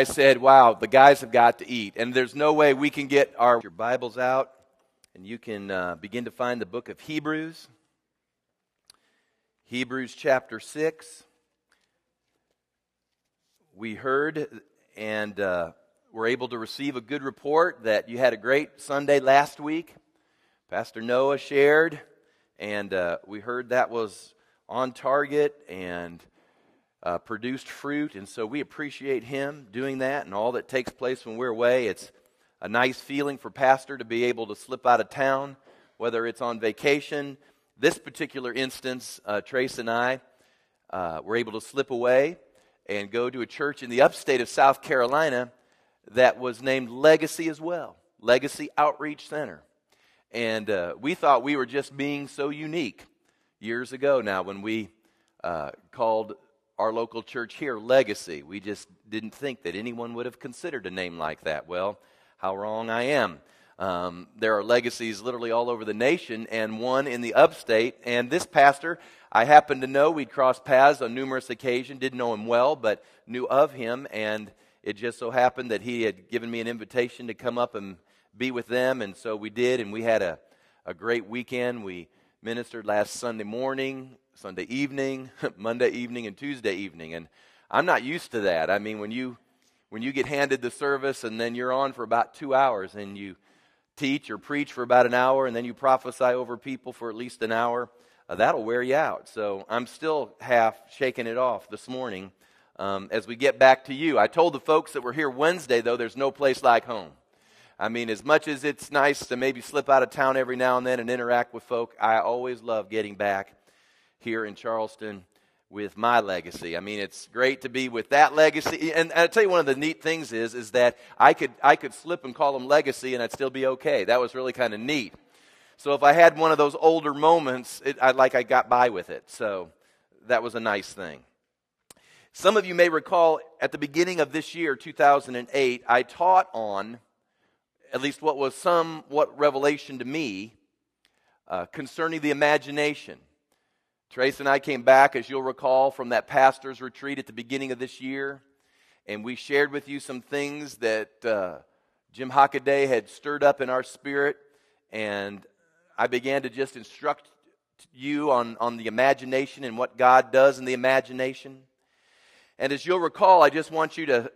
I said, wow, the guys have got to eat. And there's no way we can get our your Bibles out and you can uh, begin to find the book of Hebrews. Hebrews chapter 6. We heard and uh, were able to receive a good report that you had a great Sunday last week. Pastor Noah shared, and uh, we heard that was on target and uh, produced fruit, and so we appreciate him doing that and all that takes place when we're away. It's a nice feeling for pastor to be able to slip out of town, whether it's on vacation. This particular instance, uh, Trace and I uh, were able to slip away and go to a church in the upstate of South Carolina that was named Legacy as well, Legacy Outreach Center. And uh, we thought we were just being so unique years ago now when we uh, called our local church here Legacy. We just didn't think that anyone would have considered a name like that. Well, how wrong I am. Um, there are legacies literally all over the nation, and one in the upstate. And this pastor, I happen to know, we'd crossed paths on numerous occasions, didn't know him well, but knew of him. And it just so happened that he had given me an invitation to come up and be with them. And so we did, and we had a, a great weekend. We ministered last Sunday morning, Sunday evening, Monday evening, and Tuesday evening. And I'm not used to that. I mean, when you when you get handed the service and then you're on for about two hours and you teach or preach for about an hour and then you prophesy over people for at least an hour, uh, that'll wear you out. So I'm still half shaking it off this morning um, as we get back to you. I told the folks that were here Wednesday, though, there's no place like home. I mean, as much as it's nice to maybe slip out of town every now and then and interact with folk, I always love getting back here in Charleston with my legacy. I mean, it's great to be with that legacy. And I'll tell you one of the neat things is, is that I could, I could slip and call them legacy and I'd still be okay. That was really kind of neat. So if I had one of those older moments, it, I, like I got by with it. So that was a nice thing. Some of you may recall at the beginning of this year, 2008, I taught on at least what was somewhat revelation to me uh, concerning the imagination. Trace and I came back, as you'll recall, from that pastor's retreat at the beginning of this year, and we shared with you some things that uh, Jim Hockaday had stirred up in our spirit, and I began to just instruct you on, on the imagination and what God does in the imagination. And as you'll recall, I just want you to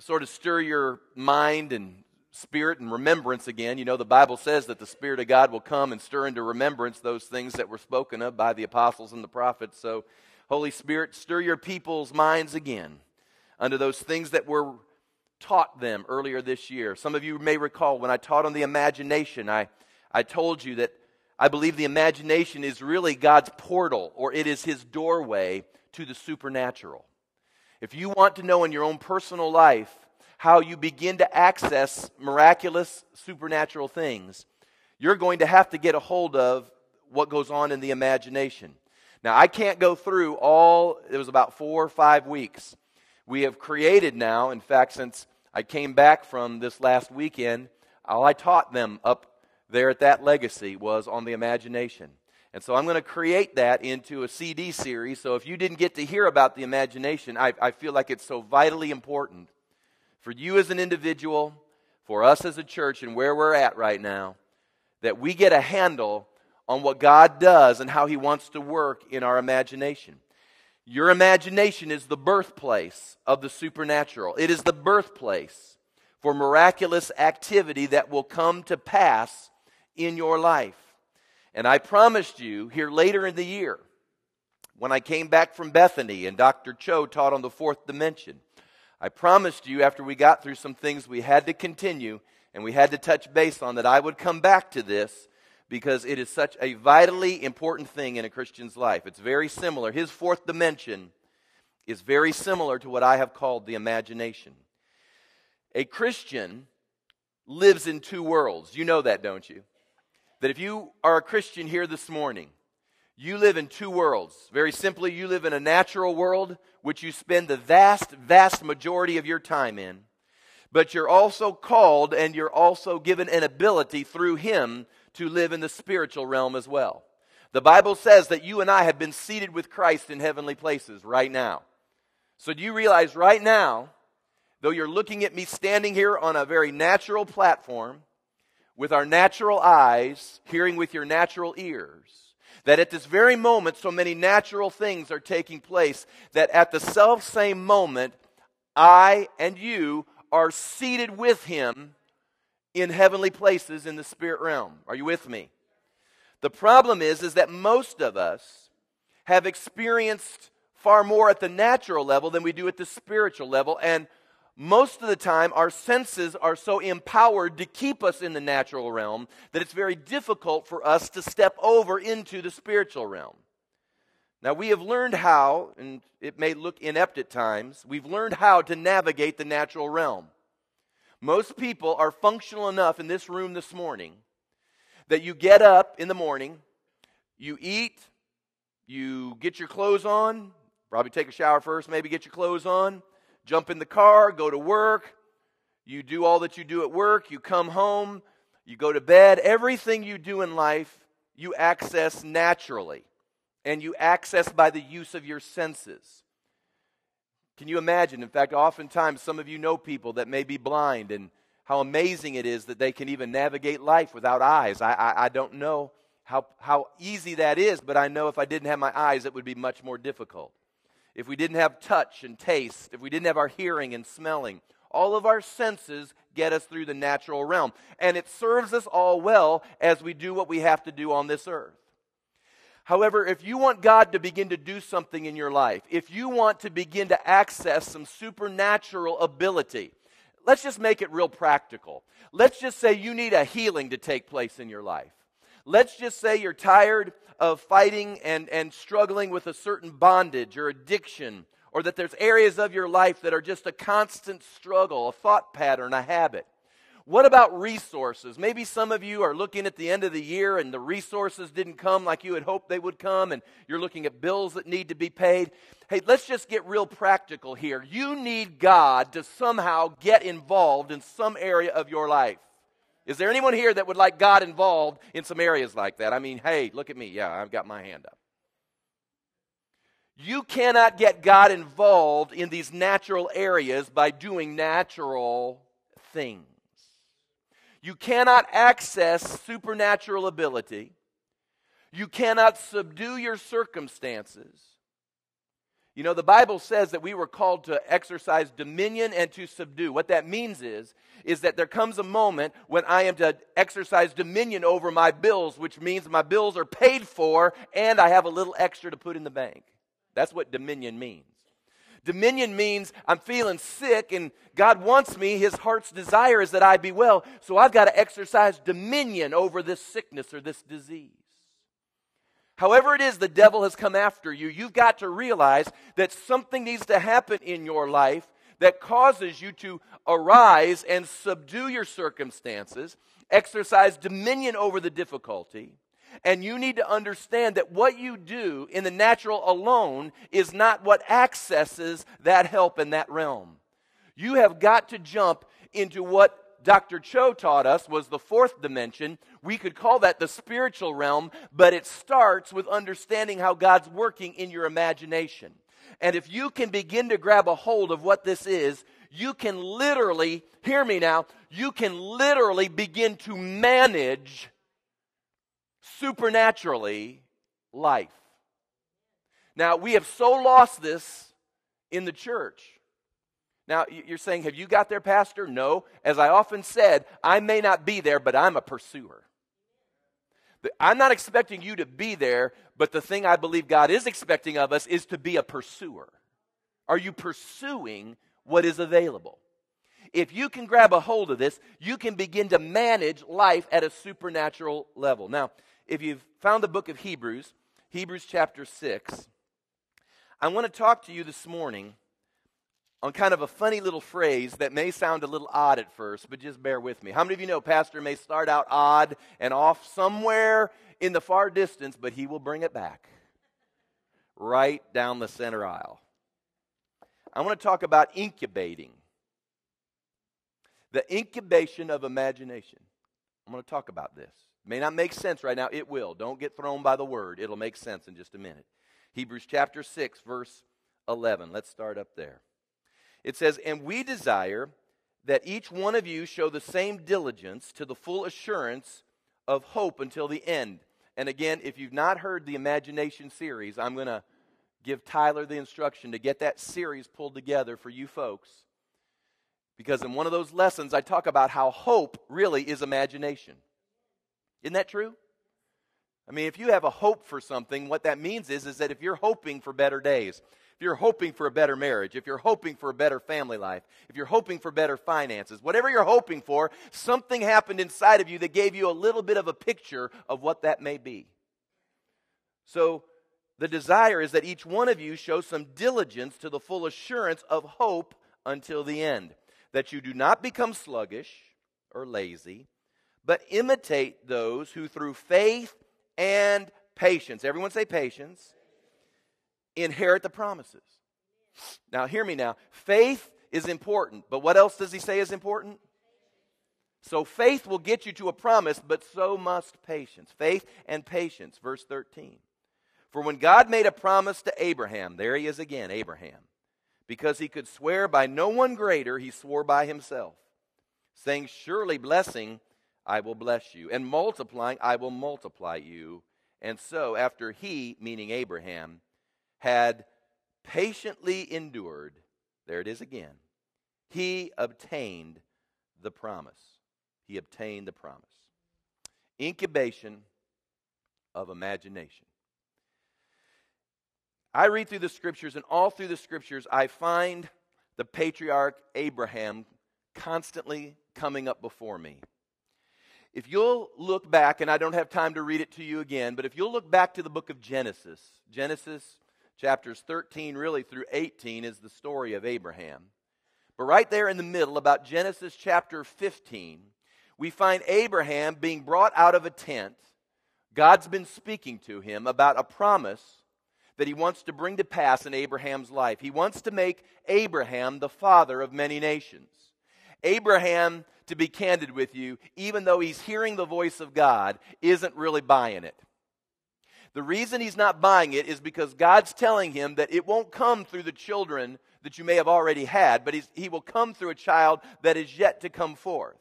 sort of stir your mind and spirit and remembrance again. You know, the Bible says that the Spirit of God will come and stir into remembrance those things that were spoken of by the apostles and the prophets. So, Holy Spirit, stir your people's minds again unto those things that were taught them earlier this year. Some of you may recall when I taught on the imagination, I, I told you that I believe the imagination is really God's portal or it is his doorway to the supernatural. If you want to know in your own personal life how you begin to access miraculous, supernatural things, you're going to have to get a hold of what goes on in the imagination. Now, I can't go through all, it was about four or five weeks. We have created now, in fact, since I came back from this last weekend, all I taught them up there at that legacy was on the imagination. And so I'm going to create that into a CD series. So if you didn't get to hear about the imagination, I, I feel like it's so vitally important for you as an individual, for us as a church, and where we're at right now, that we get a handle on what God does and how He wants to work in our imagination. Your imagination is the birthplace of the supernatural, it is the birthplace for miraculous activity that will come to pass in your life. And I promised you here later in the year, when I came back from Bethany and Dr. Cho taught on the fourth dimension, I promised you after we got through some things we had to continue and we had to touch base on that I would come back to this because it is such a vitally important thing in a Christian's life. It's very similar. His fourth dimension is very similar to what I have called the imagination. A Christian lives in two worlds. You know that, don't you? That if you are a Christian here this morning, you live in two worlds. Very simply, you live in a natural world, which you spend the vast, vast majority of your time in. But you're also called and you're also given an ability through Him to live in the spiritual realm as well. The Bible says that you and I have been seated with Christ in heavenly places right now. So do you realize right now though you're looking at me standing here on a very natural platform, with our natural eyes, hearing with your natural ears, that at this very moment, so many natural things are taking place, that at the self same moment, I and you are seated with him in heavenly places in the spirit realm. Are you with me? The problem is is that most of us have experienced far more at the natural level than we do at the spiritual level and most of the time our senses are so empowered to keep us in the natural realm that it's very difficult for us to step over into the spiritual realm. Now, we have learned how, and it may look inept at times, we've learned how to navigate the natural realm. Most people are functional enough in this room this morning that you get up in the morning, you eat, you get your clothes on, probably take a shower first, maybe get your clothes on, jump in the car, go to work, you do all that you do at work, you come home, you go to bed. Everything you do in life, you access naturally, and you access by the use of your senses. Can you imagine? In fact, oftentimes some of you know people that may be blind and how amazing it is that they can even navigate life without eyes. I, I, I, don't know how, how easy that is, but I know if I didn't have my eyes, it would be much more difficult. If we didn't have touch and taste, if we didn't have our hearing and smelling, all of our senses get us through the natural realm. And it serves us all well as we do what we have to do on this earth. However, if you want God to begin to do something in your life, if you want to begin to access some supernatural ability, let's just make it real practical. Let's just say you need a healing to take place in your life. Let's just say you're tired of fighting and, and struggling with a certain bondage or addiction, or that there's areas of your life that are just a constant struggle, a thought pattern, a habit. What about resources? Maybe some of you are looking at the end of the year and the resources didn't come like you had hoped they would come, and you're looking at bills that need to be paid. Hey, let's just get real practical here. You need God to somehow get involved in some area of your life. Is there anyone here that would like God involved in some areas like that? I mean, hey, look at me. Yeah, I've got my hand up. You cannot get God involved in these natural areas by doing natural things. You cannot access supernatural ability. You cannot subdue your circumstances. You know, the Bible says that we were called to exercise dominion and to subdue. What that means is, is that there comes a moment when I am to exercise dominion over my bills, which means my bills are paid for and I have a little extra to put in the bank. That's what dominion means. Dominion means I'm feeling sick and God wants me. His heart's desire is that I be well. So I've got to exercise dominion over this sickness or this disease. However, it is the devil has come after you, you've got to realize that something needs to happen in your life that causes you to arise and subdue your circumstances, exercise dominion over the difficulty, and you need to understand that what you do in the natural alone is not what accesses that help in that realm. You have got to jump into what Dr. Cho taught us was the fourth dimension. We could call that the spiritual realm, but it starts with understanding how God's working in your imagination. And if you can begin to grab a hold of what this is, you can literally, hear me now, you can literally begin to manage supernaturally life. Now, we have so lost this in the church. Now, you're saying, Have you got there, Pastor? No. As I often said, I may not be there, but I'm a pursuer. I'm not expecting you to be there, but the thing I believe God is expecting of us is to be a pursuer. Are you pursuing what is available? If you can grab a hold of this, you can begin to manage life at a supernatural level. Now, if you've found the book of Hebrews, Hebrews chapter 6, I want to talk to you this morning on kind of a funny little phrase that may sound a little odd at first, but just bear with me. How many of you know Pastor may start out odd and off somewhere in the far distance, but he will bring it back right down the center aisle? I want to talk about incubating. The incubation of imagination. I'm going to talk about this. May not make sense right now. It will. Don't get thrown by the word. It'll make sense in just a minute. Hebrews chapter 6, verse 11. Let's start up there. It says, And we desire that each one of you show the same diligence to the full assurance of hope until the end. And again, if you've not heard the Imagination series, I'm going to give Tyler the instruction to get that series pulled together for you folks. Because in one of those lessons, I talk about how hope really is imagination. Isn't that true? I mean, if you have a hope for something, what that means is, is that if you're hoping for better days, if you're hoping for a better marriage, if you're hoping for a better family life, if you're hoping for better finances, whatever you're hoping for, something happened inside of you that gave you a little bit of a picture of what that may be. So, the desire is that each one of you show some diligence to the full assurance of hope until the end, that you do not become sluggish or lazy, but imitate those who through faith and patience, everyone say patience, inherit the promises. Now, hear me now. Faith is important, but what else does he say is important? So, faith will get you to a promise, but so must patience. Faith and patience, verse 13. For when God made a promise to Abraham, there he is again, Abraham, because he could swear by no one greater, he swore by himself, saying, Surely blessing I will bless you, and multiplying I will multiply you. And so, after he, meaning Abraham, had patiently endured, there it is again, he obtained the promise. He obtained the promise. Incubation of imagination. I read through the scriptures, and all through the scriptures, I find the patriarch Abraham constantly coming up before me. If you'll look back, and I don't have time to read it to you again, but if you'll look back to the book of Genesis, Genesis chapters 13 really through 18 is the story of Abraham. But right there in the middle, about Genesis chapter 15, we find Abraham being brought out of a tent. God's been speaking to him about a promise that he wants to bring to pass in Abraham's life. He wants to make Abraham the father of many nations. Abraham, to be candid with you, even though he's hearing the voice of God, isn't really buying it. The reason he's not buying it is because God's telling him that it won't come through the children that you may have already had, but he will come through a child that is yet to come forth.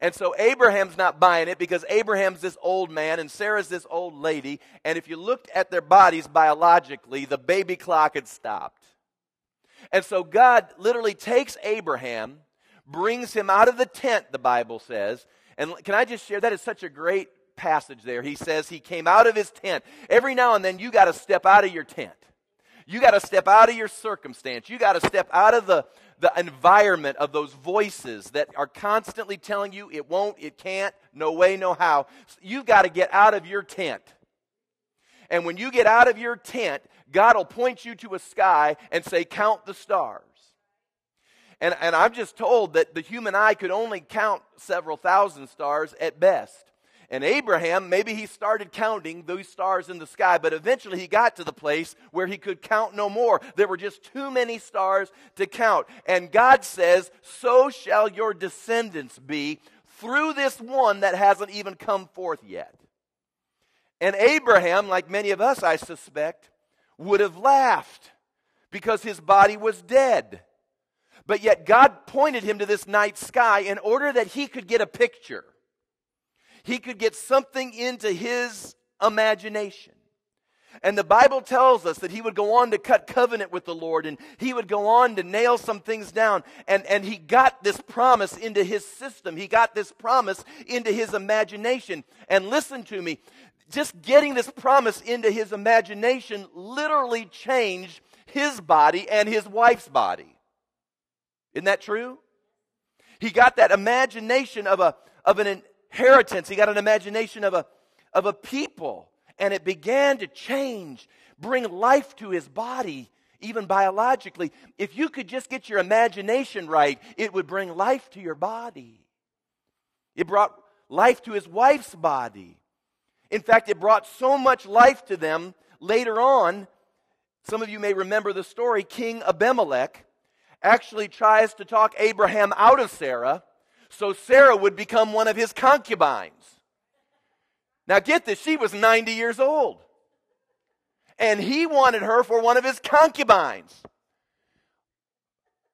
And so Abraham's not buying it because Abraham's this old man and Sarah's this old lady. And if you looked at their bodies biologically, the baby clock had stopped. And so God literally takes Abraham, brings him out of the tent, the Bible says. And can I just share that is such a great passage there. He says he came out of his tent. Every now and then you got to step out of your tent. You got to step out of your circumstance. You got to step out of the, the environment of those voices that are constantly telling you it won't, it can't, no way, no how. You've got to get out of your tent. And when you get out of your tent, God will point you to a sky and say, Count the stars. And, and I'm just told that the human eye could only count several thousand stars at best. And Abraham, maybe he started counting those stars in the sky, but eventually he got to the place where he could count no more. There were just too many stars to count. And God says, So shall your descendants be through this one that hasn't even come forth yet. And Abraham, like many of us, I suspect, would have laughed because his body was dead. But yet God pointed him to this night sky in order that he could get a picture he could get something into his imagination. And the Bible tells us that he would go on to cut covenant with the Lord and he would go on to nail some things down. And, and he got this promise into his system. He got this promise into his imagination. And listen to me, just getting this promise into his imagination literally changed his body and his wife's body. Isn't that true? He got that imagination of, a, of an inheritance. He got an imagination of a, of a people. And it began to change, bring life to his body, even biologically. If you could just get your imagination right, it would bring life to your body. It brought life to his wife's body. In fact, it brought so much life to them later on. Some of you may remember the story. King Abimelech actually tries to talk Abraham out of Sarah so Sarah would become one of his concubines. Now get this, she was 90 years old. And he wanted her for one of his concubines.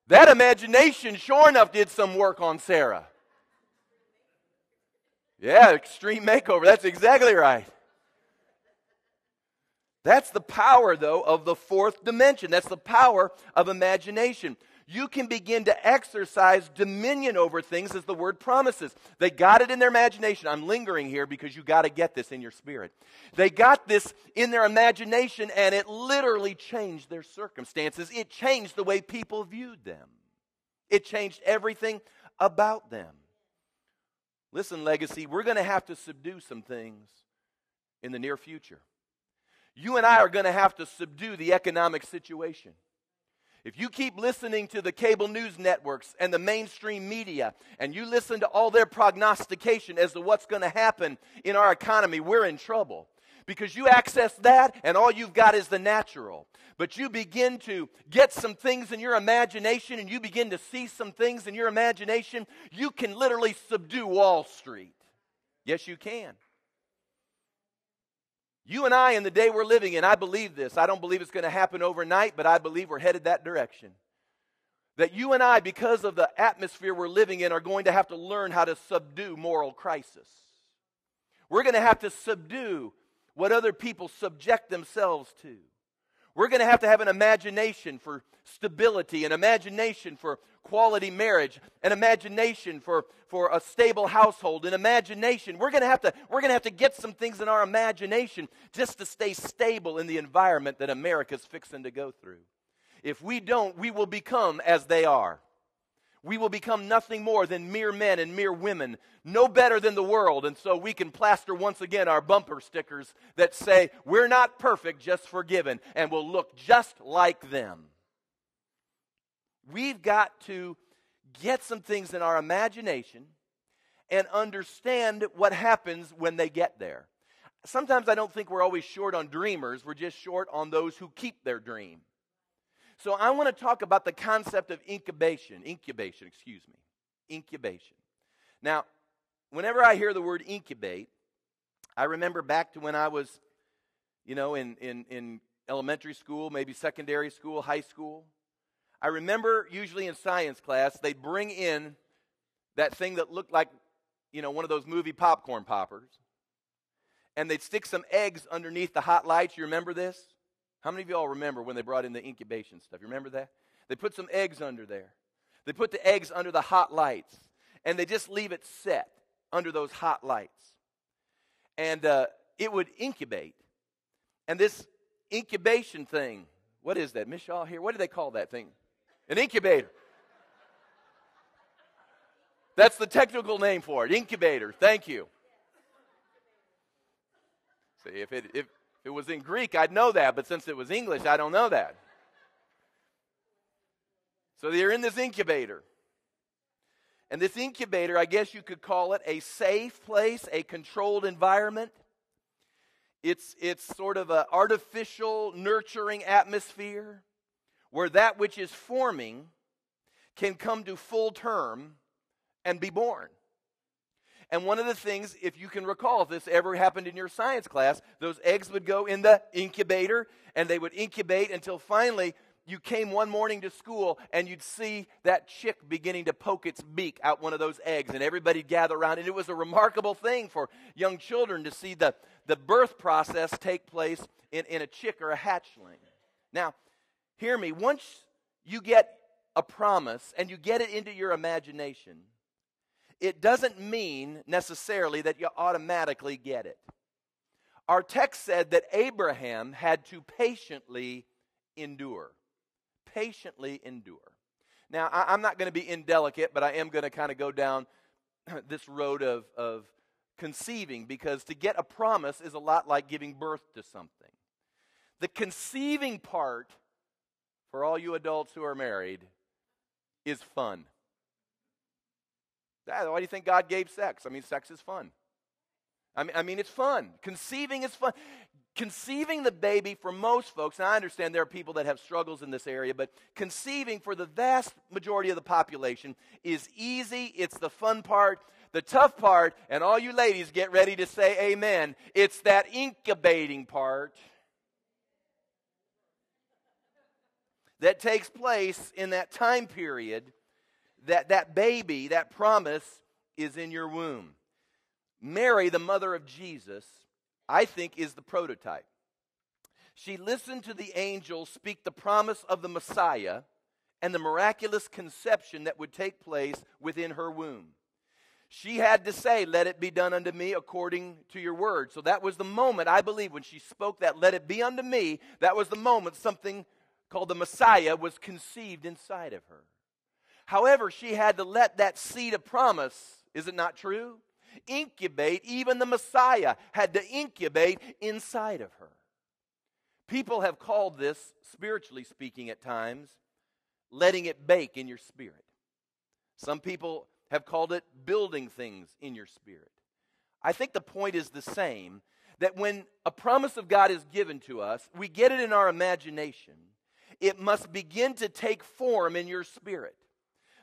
That imagination, sure enough, did some work on Sarah. Yeah, extreme makeover. That's exactly right. That's the power, though, of the fourth dimension. That's the power of imagination. You can begin to exercise dominion over things as the word promises. They got it in their imagination. I'm lingering here because you got to get this in your spirit. They got this in their imagination and it literally changed their circumstances. It changed the way people viewed them, it changed everything about them. Listen, legacy, we're going to have to subdue some things in the near future. You and I are going to have to subdue the economic situation. If you keep listening to the cable news networks and the mainstream media, and you listen to all their prognostication as to what's going to happen in our economy, we're in trouble. Because you access that, and all you've got is the natural. But you begin to get some things in your imagination, and you begin to see some things in your imagination, you can literally subdue Wall Street. Yes, you can. You and I, in the day we're living in, I believe this. I don't believe it's going to happen overnight, but I believe we're headed that direction. That you and I, because of the atmosphere we're living in, are going to have to learn how to subdue moral crisis. We're going to have to subdue what other people subject themselves to. We're going to have to have an imagination for stability, an imagination for quality marriage, an imagination for, for a stable household, an imagination. We're going to have to we're going to have to get some things in our imagination just to stay stable in the environment that America's fixing to go through. If we don't, we will become as they are we will become nothing more than mere men and mere women, no better than the world. And so we can plaster once again our bumper stickers that say, We're not perfect, just forgiven, and we'll look just like them. We've got to get some things in our imagination and understand what happens when they get there. Sometimes I don't think we're always short on dreamers, we're just short on those who keep their dream. So I want to talk about the concept of incubation. Incubation, excuse me. Incubation. Now, whenever I hear the word incubate, I remember back to when I was, you know, in, in, in elementary school, maybe secondary school, high school. I remember usually in science class, they'd bring in that thing that looked like, you know, one of those movie popcorn poppers. And they'd stick some eggs underneath the hot lights. You remember this? How many of y'all remember when they brought in the incubation stuff? You remember that? They put some eggs under there. They put the eggs under the hot lights, and they just leave it set under those hot lights. And uh, it would incubate. And this incubation thing, what is that? Miss here, what do they call that thing? An incubator. That's the technical name for it, incubator. Thank you. See, if it, if, if it was in Greek, I'd know that, but since it was English, I don't know that. So they're in this incubator. And this incubator, I guess you could call it a safe place, a controlled environment. It's, it's sort of an artificial, nurturing atmosphere where that which is forming can come to full term and be born. And one of the things, if you can recall, if this ever happened in your science class, those eggs would go in the incubator and they would incubate until finally you came one morning to school and you'd see that chick beginning to poke its beak out one of those eggs and everybody'd gather around. And it was a remarkable thing for young children to see the, the birth process take place in, in a chick or a hatchling. Now, hear me, once you get a promise and you get it into your imagination, it doesn't mean necessarily that you automatically get it. Our text said that Abraham had to patiently endure. Patiently endure. Now, I, am not going to be indelicate, but I am going to kind of go down this road of, of conceiving because to get a promise is a lot like giving birth to something. The conceiving part, for all you adults who are married, is fun. Why do you think God gave sex? I mean, sex is fun. I mean, I mean, it's fun. Conceiving is fun. Conceiving the baby for most folks, and I understand there are people that have struggles in this area, but conceiving for the vast majority of the population is easy. It's the fun part. The tough part, and all you ladies get ready to say amen, it's that incubating part that takes place in that time period that that baby, that promise, is in your womb. Mary, the mother of Jesus, I think is the prototype. She listened to the angel speak the promise of the Messiah and the miraculous conception that would take place within her womb. She had to say, Let it be done unto me according to your word. So that was the moment, I believe, when she spoke that, Let it be unto me, that was the moment something called the Messiah was conceived inside of her. However, she had to let that seed of promise, is it not true? Incubate, even the Messiah had to incubate inside of her. People have called this, spiritually speaking, at times, letting it bake in your spirit. Some people have called it building things in your spirit. I think the point is the same that when a promise of God is given to us, we get it in our imagination. It must begin to take form in your spirit.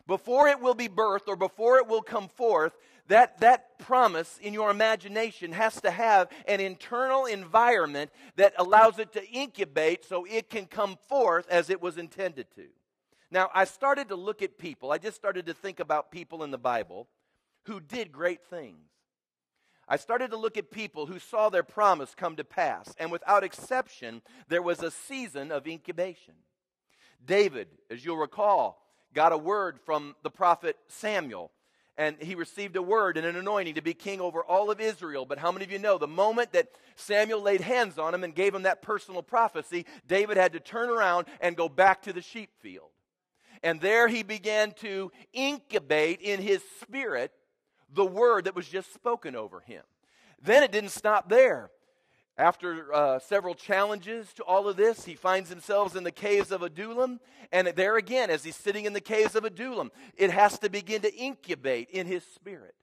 Before it will be birthed or before it will come forth, that, that promise in your imagination has to have an internal environment that allows it to incubate so it can come forth as it was intended to. Now, I started to look at people, I just started to think about people in the Bible who did great things. I started to look at people who saw their promise come to pass, and without exception, there was a season of incubation. David, as you'll recall, got a word from the prophet Samuel. And he received a word and an anointing to be king over all of Israel. But how many of you know the moment that Samuel laid hands on him and gave him that personal prophecy, David had to turn around and go back to the sheep field. And there he began to incubate in his spirit the word that was just spoken over him. Then it didn't stop there. After uh, several challenges to all of this, he finds himself in the caves of Adullam. And there again, as he's sitting in the caves of Adullam, it has to begin to incubate in his spirit.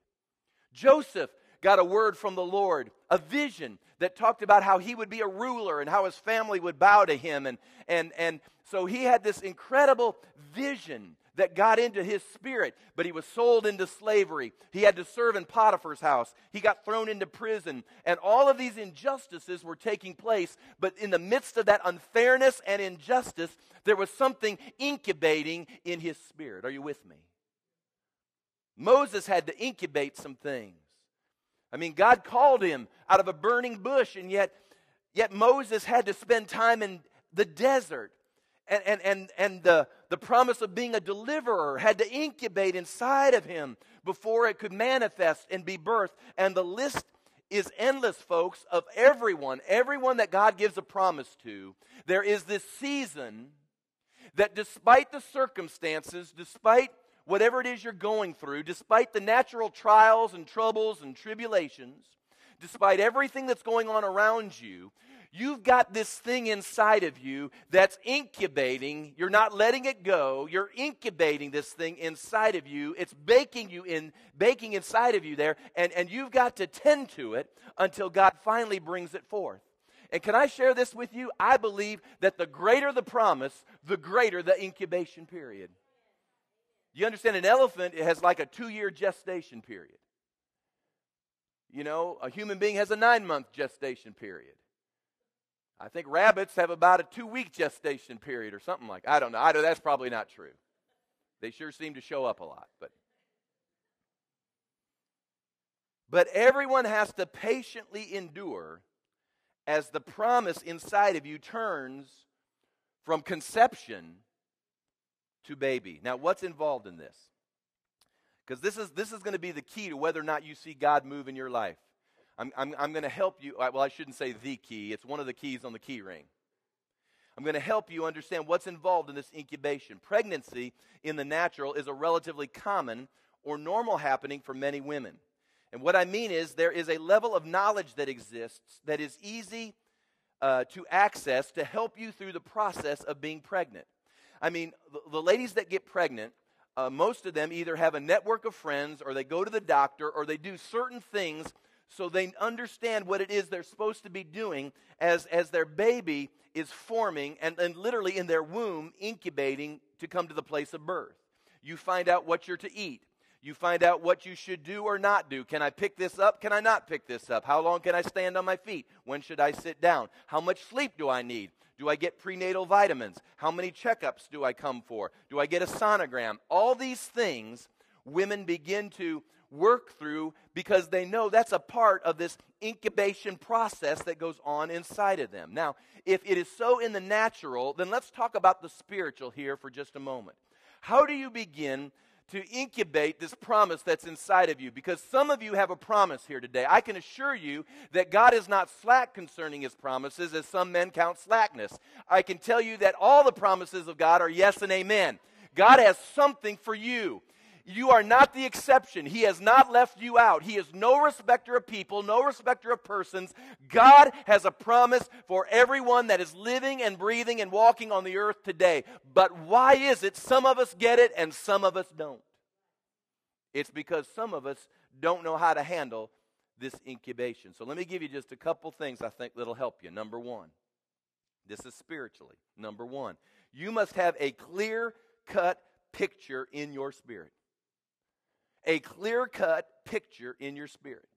Joseph got a word from the Lord, a vision that talked about how he would be a ruler and how his family would bow to him. And, and, and so he had this incredible vision that got into his spirit, but he was sold into slavery. He had to serve in Potiphar's house. He got thrown into prison. And all of these injustices were taking place, but in the midst of that unfairness and injustice, there was something incubating in his spirit. Are you with me? Moses had to incubate some things. I mean, God called him out of a burning bush, and yet, yet Moses had to spend time in the desert and, and, and, and the, the promise of being a deliverer had to incubate inside of him before it could manifest and be birthed. And the list is endless, folks, of everyone, everyone that God gives a promise to. There is this season that despite the circumstances, despite whatever it is you're going through, despite the natural trials and troubles and tribulations, despite everything that's going on around you, You've got this thing inside of you that's incubating. You're not letting it go. You're incubating this thing inside of you. It's baking you in, baking inside of you there, and, and you've got to tend to it until God finally brings it forth. And can I share this with you? I believe that the greater the promise, the greater the incubation period. You understand, an elephant has like a two year gestation period. You know, a human being has a nine month gestation period. I think rabbits have about a two week gestation period or something like I don't know. I don't, that's probably not true. They sure seem to show up a lot, but but everyone has to patiently endure as the promise inside of you turns from conception to baby. Now, what's involved in this? Because this is this is going to be the key to whether or not you see God move in your life. I'm, I'm, I'm going to help you. Well, I shouldn't say the key, it's one of the keys on the key ring. I'm going to help you understand what's involved in this incubation. Pregnancy in the natural is a relatively common or normal happening for many women. And what I mean is, there is a level of knowledge that exists that is easy uh, to access to help you through the process of being pregnant. I mean, the, the ladies that get pregnant, uh, most of them either have a network of friends or they go to the doctor or they do certain things so they understand what it is they're supposed to be doing as, as their baby is forming and, and literally in their womb incubating to come to the place of birth. You find out what you're to eat. You find out what you should do or not do. Can I pick this up? Can I not pick this up? How long can I stand on my feet? When should I sit down? How much sleep do I need? Do I get prenatal vitamins? How many checkups do I come for? Do I get a sonogram? All these things women begin to work through because they know that's a part of this incubation process that goes on inside of them. Now, if it is so in the natural, then let's talk about the spiritual here for just a moment. How do you begin to incubate this promise that's inside of you because some of you have a promise here today. I can assure you that God is not slack concerning his promises as some men count slackness. I can tell you that all the promises of God are yes and amen. God has something for you. You are not the exception. He has not left you out. He is no respecter of people, no respecter of persons. God has a promise for everyone that is living and breathing and walking on the earth today. But why is it some of us get it and some of us don't? It's because some of us don't know how to handle this incubation. So let me give you just a couple things I think that'll help you. Number one, this is spiritually. Number one, you must have a clear cut picture in your spirit a clear cut picture in your spirit.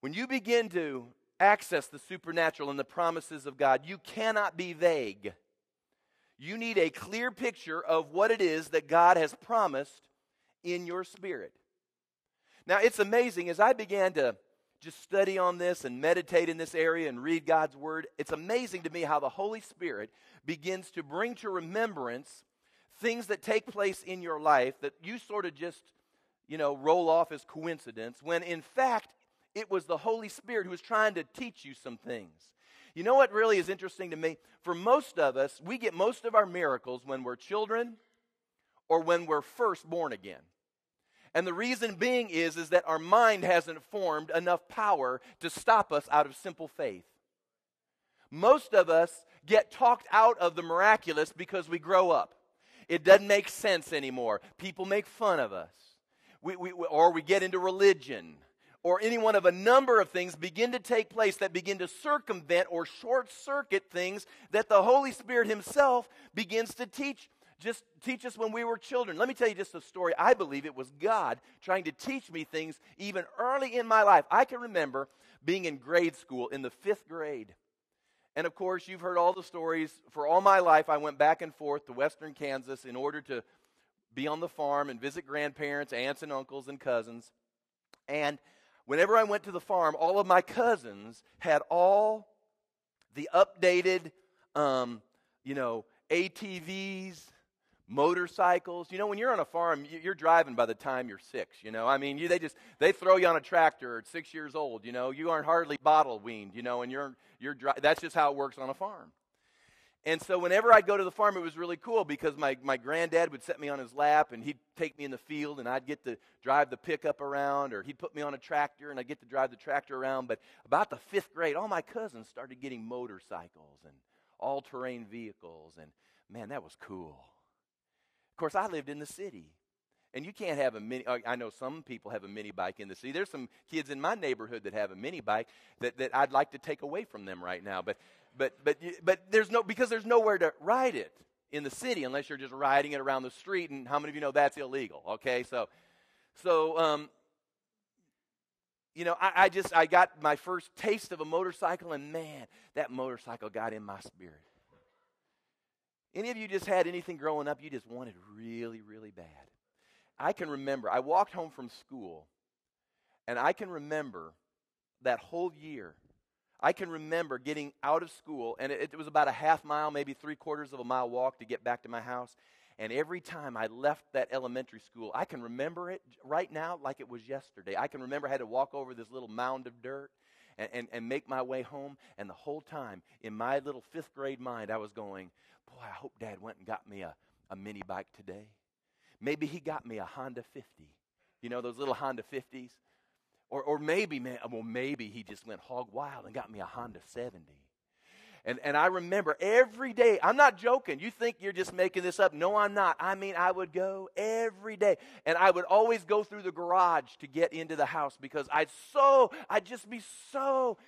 When you begin to access the supernatural and the promises of God, you cannot be vague. You need a clear picture of what it is that God has promised in your spirit. Now, it's amazing as I began to just study on this and meditate in this area and read God's word, it's amazing to me how the Holy Spirit begins to bring to remembrance things that take place in your life that you sort of just, you know, roll off as coincidence, when in fact it was the Holy Spirit who was trying to teach you some things. You know what really is interesting to me? For most of us, we get most of our miracles when we're children or when we're first born again. And the reason being is, is that our mind hasn't formed enough power to stop us out of simple faith. Most of us get talked out of the miraculous because we grow up. It doesn't make sense anymore. People make fun of us. We, we, or we get into religion or any one of a number of things begin to take place that begin to circumvent or short circuit things that the Holy Spirit Himself begins to teach. Just teach us when we were children. Let me tell you just a story. I believe it was God trying to teach me things even early in my life. I can remember being in grade school in the fifth grade. And of course, you've heard all the stories. For all my life, I went back and forth to western Kansas in order to be on the farm and visit grandparents, aunts, and uncles, and cousins. And whenever I went to the farm, all of my cousins had all the updated, um, you know, ATVs, motorcycles. You know, when you're on a farm, you're driving by the time you're six. You know, I mean, you, they just they throw you on a tractor at six years old. You know, you aren't hardly bottle weaned. You know, and you're you're dri- that's just how it works on a farm. And so whenever I'd go to the farm, it was really cool because my, my granddad would set me on his lap and he'd take me in the field and I'd get to drive the pickup around or he'd put me on a tractor and I'd get to drive the tractor around. But about the fifth grade, all my cousins started getting motorcycles and all terrain vehicles. And man, that was cool course, I lived in the city. And you can't have a mini. Uh, I know some people have a mini bike in the city. There's some kids in my neighborhood that have a mini bike that, that I'd like to take away from them right now. But, but, but, but there's no, because there's nowhere to ride it in the city unless you're just riding it around the street. And how many of you know that's illegal? Okay, so, so, um, you know, I, I just, I got my first taste of a motorcycle, and man, that motorcycle got in my spirit. Any of you just had anything growing up you just wanted really, really bad? I can remember, I walked home from school, and I can remember that whole year. I can remember getting out of school, and it, it was about a half mile, maybe three quarters of a mile walk to get back to my house. And every time I left that elementary school, I can remember it right now like it was yesterday. I can remember I had to walk over this little mound of dirt and, and, and make my way home. And the whole time, in my little fifth grade mind, I was going, Boy, I hope Dad went and got me a, a mini bike today. Maybe he got me a Honda 50. You know, those little Honda 50s? Or, or maybe, man, well, maybe he just went hog wild and got me a Honda 70. And, and I remember every day, I'm not joking. You think you're just making this up. No, I'm not. I mean, I would go every day. And I would always go through the garage to get into the house because I'd so, I'd just be so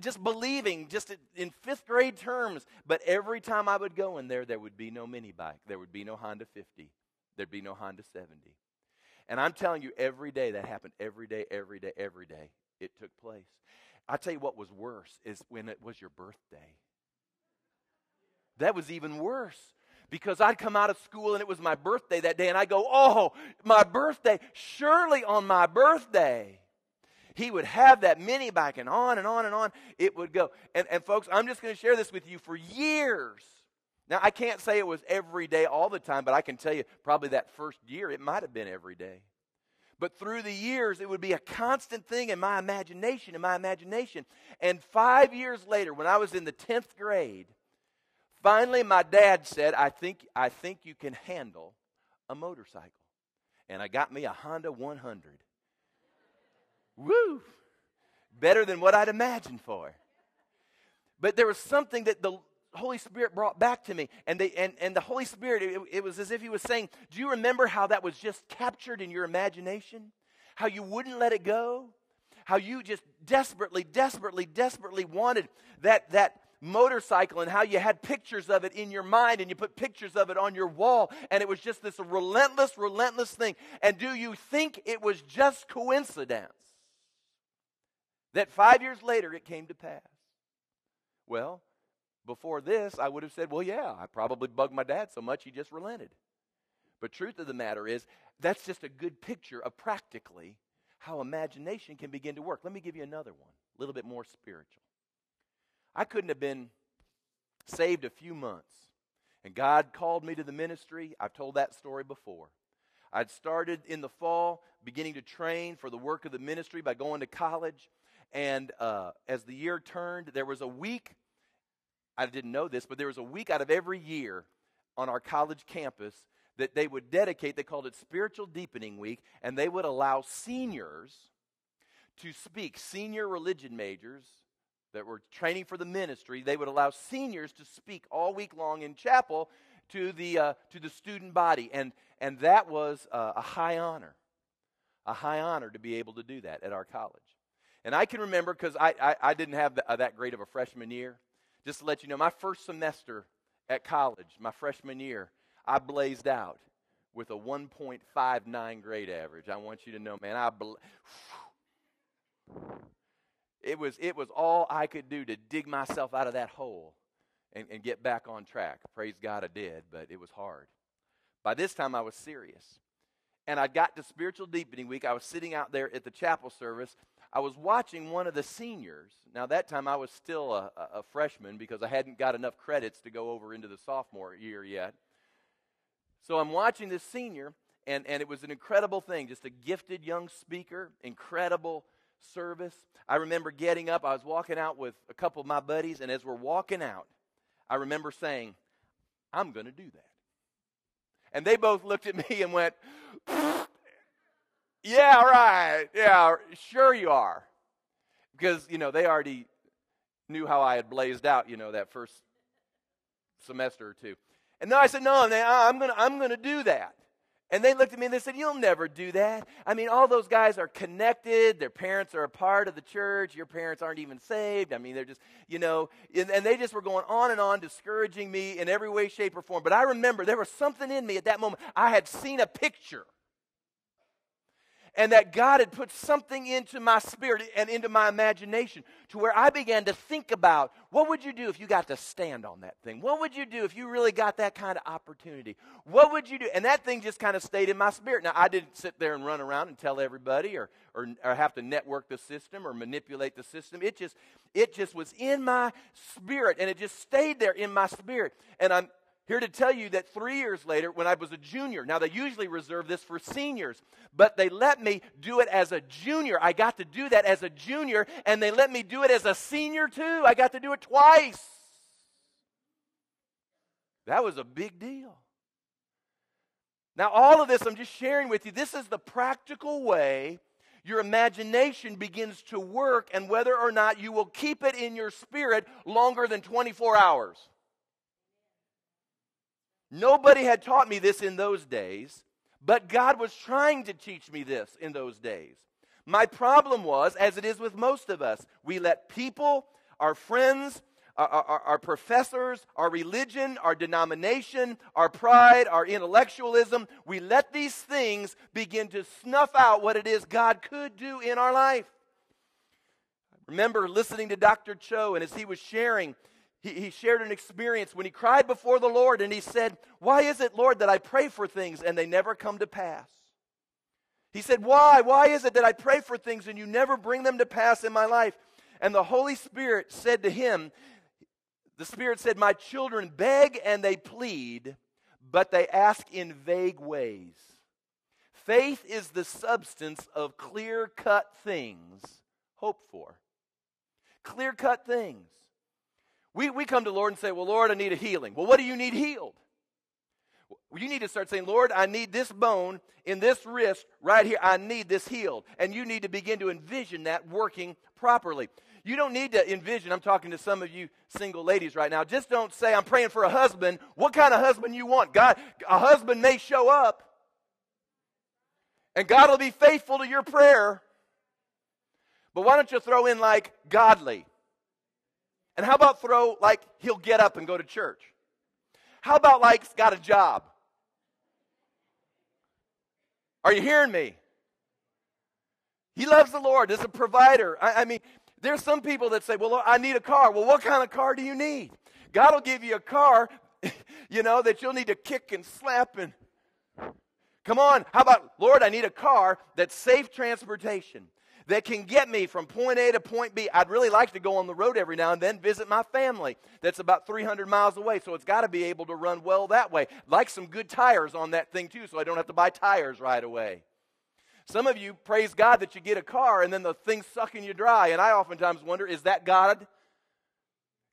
just believing, just in fifth grade terms. But every time I would go in there, there would be no mini bike. There would be no Honda 50. There'd be no Honda 70. And I'm telling you, every day that happened, every day, every day, every day, it took place. I tell you what was worse is when it was your birthday. That was even worse because I'd come out of school and it was my birthday that day, and I go, Oh, my birthday, surely on my birthday. He would have that mini bike and on and on and on it would go. And, and folks, I'm just going to share this with you for years. Now, I can't say it was every day all the time, but I can tell you probably that first year it might have been every day. But through the years, it would be a constant thing in my imagination, in my imagination. And five years later, when I was in the 10th grade, finally my dad said, I think, I think you can handle a motorcycle. And I got me a Honda 100. Woo! Better than what I'd imagined for. But there was something that the Holy Spirit brought back to me. And, they, and, and the Holy Spirit, it, it was as if He was saying, Do you remember how that was just captured in your imagination? How you wouldn't let it go? How you just desperately, desperately, desperately wanted that, that motorcycle and how you had pictures of it in your mind and you put pictures of it on your wall and it was just this relentless, relentless thing. And do you think it was just coincidence that five years later it came to pass? Well, before this, I would have said, well, yeah, I probably bugged my dad so much he just relented. But truth of the matter is, that's just a good picture of practically how imagination can begin to work. Let me give you another one, a little bit more spiritual. I couldn't have been saved a few months, and God called me to the ministry. I've told that story before. I'd started in the fall, beginning to train for the work of the ministry by going to college. And uh, as the year turned, there was a week I didn't know this, but there was a week out of every year on our college campus that they would dedicate, they called it Spiritual Deepening Week, and they would allow seniors to speak, senior religion majors that were training for the ministry, they would allow seniors to speak all week long in chapel to the, uh, to the student body. And, and that was uh, a high honor, a high honor to be able to do that at our college. And I can remember because I, I, I, didn't have the, uh, that great of a freshman year. Just to let you know, my first semester at college, my freshman year, I blazed out with a 1.59 grade average. I want you to know, man, I bl- it was it was all I could do to dig myself out of that hole and, and get back on track. Praise God I did, but it was hard. By this time I was serious. And I got to spiritual deepening week. I was sitting out there at the chapel service I was watching one of the seniors. Now, that time I was still a, a, freshman because I hadn't got enough credits to go over into the sophomore year yet. So I'm watching this senior, and, and it was an incredible thing. Just a gifted young speaker, incredible service. I remember getting up, I was walking out with a couple of my buddies, and as we're walking out, I remember saying, I'm going to do that. And they both looked at me and went, yeah, right. Yeah, sure you are. Because, you know, they already knew how I had blazed out, you know, that first semester or two. And then I said, no, I'm going to I'm going to do that. And they looked at me and they said, You'll never do that. I mean, all those guys are connected. Their parents are a part of the church. Your parents aren't even saved. I mean, they're just, you know, and, and they just were going on and on, discouraging me in every way, shape, or form. But I remember there was something in me at that moment. I had seen a picture and that God had put something into my spirit and into my imagination to where I began to think about what would you do if you got to stand on that thing? What would you do if you really got that kind of opportunity? What would you do? And that thing just kind of stayed in my spirit. Now, I didn't sit there and run around and tell everybody or, or, or have to network the system or manipulate the system. It just, it just was in my spirit and it just stayed there in my spirit. And I'm, here to tell you that three years later, when I was a junior, now they usually reserve this for seniors, but they let me do it as a junior. I got to do that as a junior, and they let me do it as a senior too. I got to do it twice. That was a big deal. Now, all of this I'm just sharing with you. This is the practical way your imagination begins to work and whether or not you will keep it in your spirit longer than 24 hours. Nobody had taught me this in those days, but God was trying to teach me this in those days. My problem was, as it is with most of us, we let people, our friends, our, our, our, professors, our religion, our denomination, our pride, our intellectualism, we let these things begin to snuff out what it is God could do in our life. Remember listening to Dr. Cho, and as he was sharing, he, he shared an experience when he cried before the Lord and he said, Why is it, Lord, that I pray for things and they never come to pass? He said, Why? Why is it that I pray for things and you never bring them to pass in my life? And the Holy Spirit said to him, The Spirit said, My children beg and they plead, but they ask in vague ways. Faith is the substance of clear cut things hoped for. Clear cut things. We, we come to Lord and say, Well, Lord, I need a healing. Well, what do you need healed? You need to start saying, Lord, I need this bone in this wrist right here. I need this healed. And you need to begin to envision that working properly. You don't need to envision, I'm talking to some of you single ladies right now. Just don't say, I'm praying for a husband. What kind of husband you want? God, a husband may show up, and God will be faithful to your prayer. But why don't you throw in like godly? And how about throw like he'll get up and go to church? How about like's got a job? Are you hearing me? He loves the Lord as a provider. I, I mean, there's some people that say, Well, I need a car. Well, what kind of car do you need? God will give you a car, you know, that you'll need to kick and slap and. Come on. How about, Lord, I need a car that's safe transportation that can get me from point A to point B. I'd really like to go on the road every now and then, visit my family that's about 300 miles away, so it's got to be able to run well that way. Like some good tires on that thing, too, so I don't have to buy tires right away. Some of you praise God that you get a car and then the thing's sucking you dry, and I oftentimes wonder, is that God?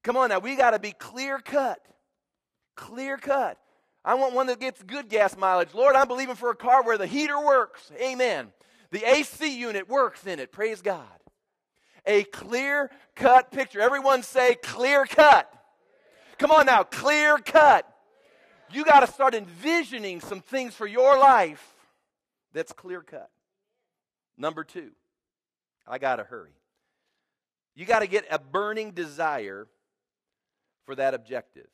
Come on now, we got to be clear cut. Clear cut. I want one that gets good gas mileage. Lord, I'm believing for a car where the heater works. Amen. The AC unit works in it. Praise God. A clear cut picture. Everyone say clear cut. Come on now, clear cut. You got to start envisioning some things for your life that's clear cut. Number two, I got to hurry. You got to get a burning desire for that objective.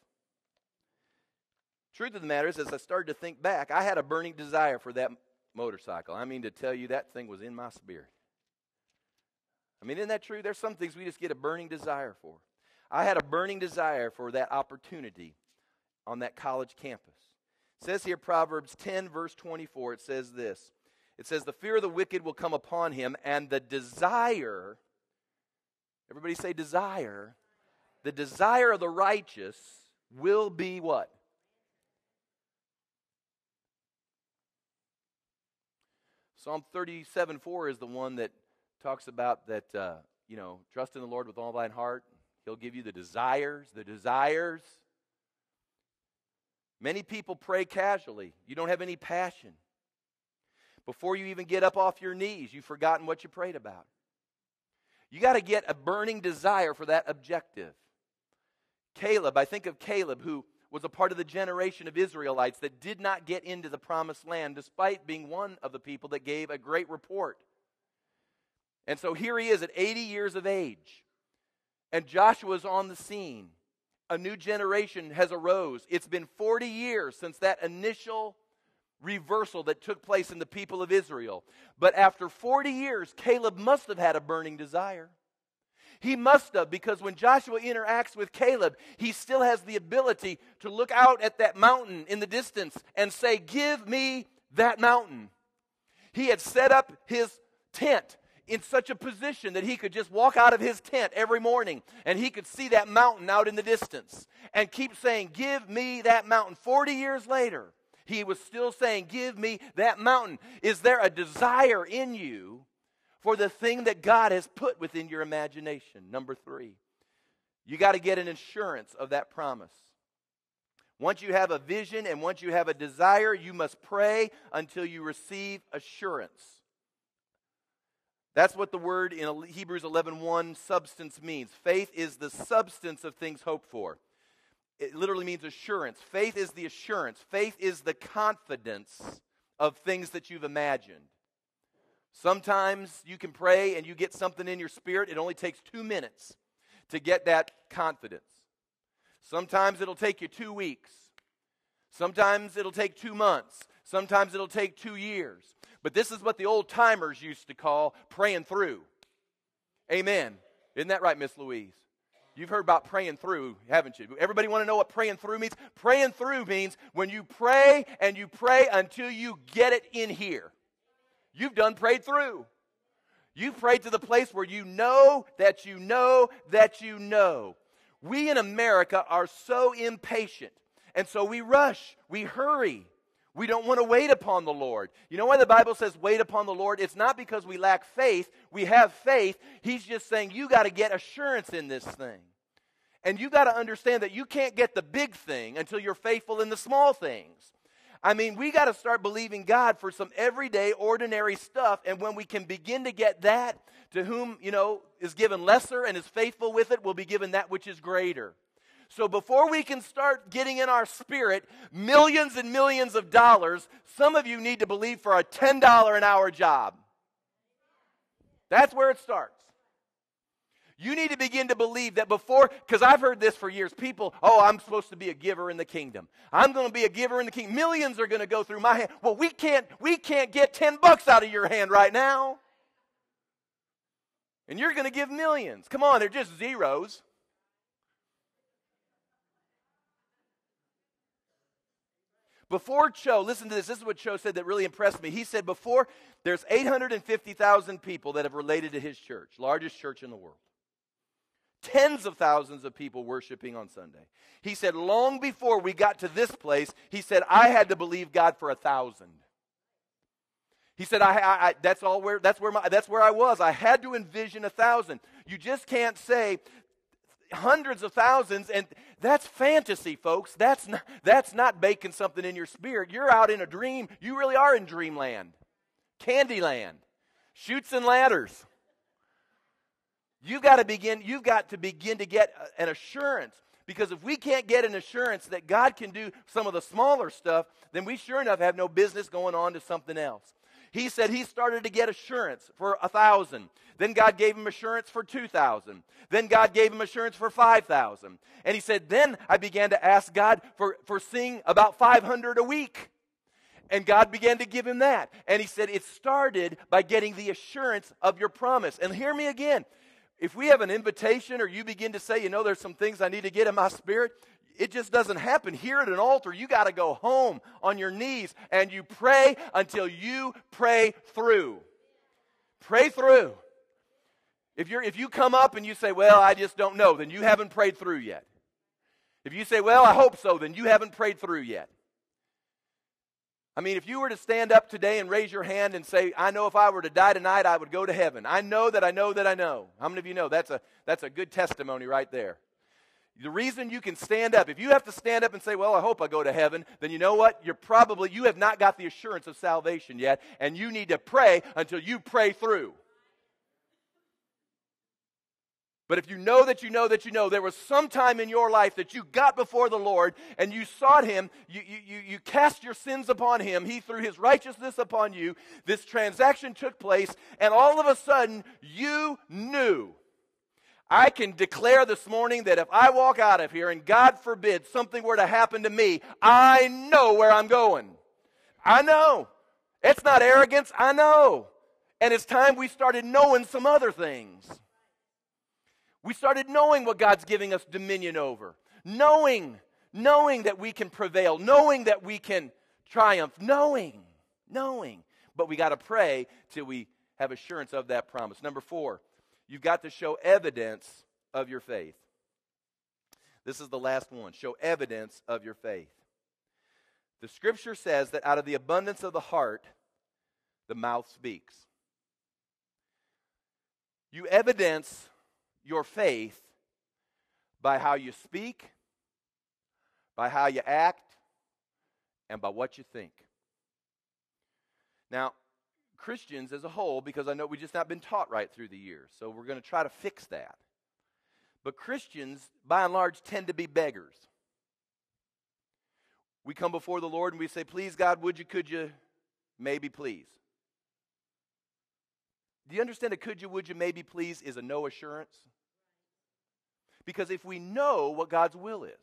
Truth of the matter is, as I started to think back, I had a burning desire for that motorcycle. I mean, to tell you, that thing was in my spirit. I mean, isn't that true? There's some things we just get a burning desire for. I had a burning desire for that opportunity on that college campus. It says here, Proverbs 10, verse 24, it says this. It says, The fear of the wicked will come upon him, and the desire, everybody say desire, the desire of the righteous will be what? Psalm 37 4 is the one that talks about that, uh, you know, trust in the Lord with all thine heart. He'll give you the desires, the desires. Many people pray casually. You don't have any passion. Before you even get up off your knees, you've forgotten what you prayed about. You got to get a burning desire for that objective. Caleb, I think of Caleb, who was a part of the generation of Israelites that did not get into the promised land, despite being one of the people that gave a great report. And so here he is at 80 years of age, and Joshua is on the scene. A new generation has arose. It's been 40 years since that initial reversal that took place in the people of Israel. But after 40 years, Caleb must have had a burning desire. He must have, because when Joshua interacts with Caleb, he still has the ability to look out at that mountain in the distance and say, Give me that mountain. He had set up his tent in such a position that he could just walk out of his tent every morning and he could see that mountain out in the distance and keep saying, Give me that mountain. 40 years later, he was still saying, Give me that mountain. Is there a desire in you for the thing that God has put within your imagination. Number three, you got to get an assurance of that promise. Once you have a vision and once you have a desire, you must pray until you receive assurance. That's what the word in Hebrews 11:1 substance means. Faith is the substance of things hoped for. It literally means assurance. Faith is the assurance. Faith is the confidence of things that you've imagined. Sometimes you can pray and you get something in your spirit. It only takes two minutes to get that confidence. Sometimes it'll take you two weeks. Sometimes it'll take two months. Sometimes it'll take two years. But this is what the old timers used to call praying through. Amen. Isn't that right, Miss Louise? You've heard about praying through, haven't you? Everybody want to know what praying through means? Praying through means when you pray and you pray until you get it in here. You've done prayed through. You've prayed to the place where you know that you know that you know. We in America are so impatient. And so we rush, we hurry. We don't want to wait upon the Lord. You know why the Bible says wait upon the Lord? It's not because we lack faith. We have faith. He's just saying you got to get assurance in this thing. And you got to understand that you can't get the big thing until you're faithful in the small things. I mean, we got to start believing God for some everyday, ordinary stuff. And when we can begin to get that, to whom, you know, is given lesser and is faithful with it, will be given that which is greater. So before we can start getting in our spirit millions and millions of dollars, some of you need to believe for a $10 an hour job. That's where it starts. You need to begin to believe that before, because I've heard this for years. People, oh, I'm supposed to be a giver in the kingdom. I'm going to be a giver in the kingdom. Millions are going to go through my hand. Well, we can't, we can't get 10 bucks out of your hand right now. And you're going to give millions. Come on, they're just zeros. Before Cho, listen to this. This is what Cho said that really impressed me. He said, Before, there's 850,000 people that have related to his church, largest church in the world. Tens of thousands of people worshiping on Sunday. He said, Long before we got to this place, he said, I had to believe God for a thousand. He said, I, I, I, that's all where that's where my, that's where I was. I had to envision a thousand. You just can't say hundreds of thousands and that's fantasy folks that's not, that's not baking something in your spirit you're out in a dream you really are in dreamland candyland Chutes and ladders you've got to begin you've got to begin to get an assurance because if we can't get an assurance that god can do some of the smaller stuff then we sure enough have no business going on to something else he said he started to get assurance for a thousand. Then God gave him assurance for 2,000. Then God gave him assurance for 5,000. And he said, Then I began to ask God for, for seeing about 500 a week. And God began to give him that. And he said, It started by getting the assurance of your promise. And hear me again. If we have an invitation or you begin to say, you know, there's some things I need to get in my spirit, it just doesn't happen here at an altar. You got to go home on your knees and you pray until you pray through. Pray through. If, you're, if you come up and you say, Well, I just don't know, then you haven't prayed through yet. If you say, Well, I hope so, then you haven't prayed through yet. I mean, if you were to stand up today and raise your hand and say, I know if I were to die tonight, I would go to heaven. I know that I know that I know. How many of you know? That's a, that's a good testimony right there. The reason you can stand up, if you have to stand up and say, Well, I hope I go to heaven, then you know what? You're probably, you have not got the assurance of salvation yet, and you need to pray until you pray through. But if you know that you know that you know, there was some time in your life that you got before the Lord and you sought Him, you, you, you cast your sins upon Him, He threw His righteousness upon you, this transaction took place, and all of a sudden you knew I can declare this morning that if I walk out of here and God forbid something were to happen to me, I know where I'm going. I know. It's not arrogance, I know. And it's time we started knowing some other things. We started knowing what God's giving us dominion over, knowing, knowing that we can prevail, knowing that we can triumph, knowing, knowing. But we got to pray till we have assurance of that promise. Number four, You've got to show evidence of your faith. This is the last one. Show evidence of your faith. The scripture says that out of the abundance of the heart, the mouth speaks. You evidence your faith by how you speak, by how you act, and by what you think. Now, Christians as a whole, because I know we've just not been taught right through the years. So we're going to try to fix that. But Christians, by and large, tend to be beggars. We come before the Lord and we say, Please, God, would you, could you, maybe, please. Do you understand that could you, would you, maybe, please is a no assurance? Because if we know what God's will is,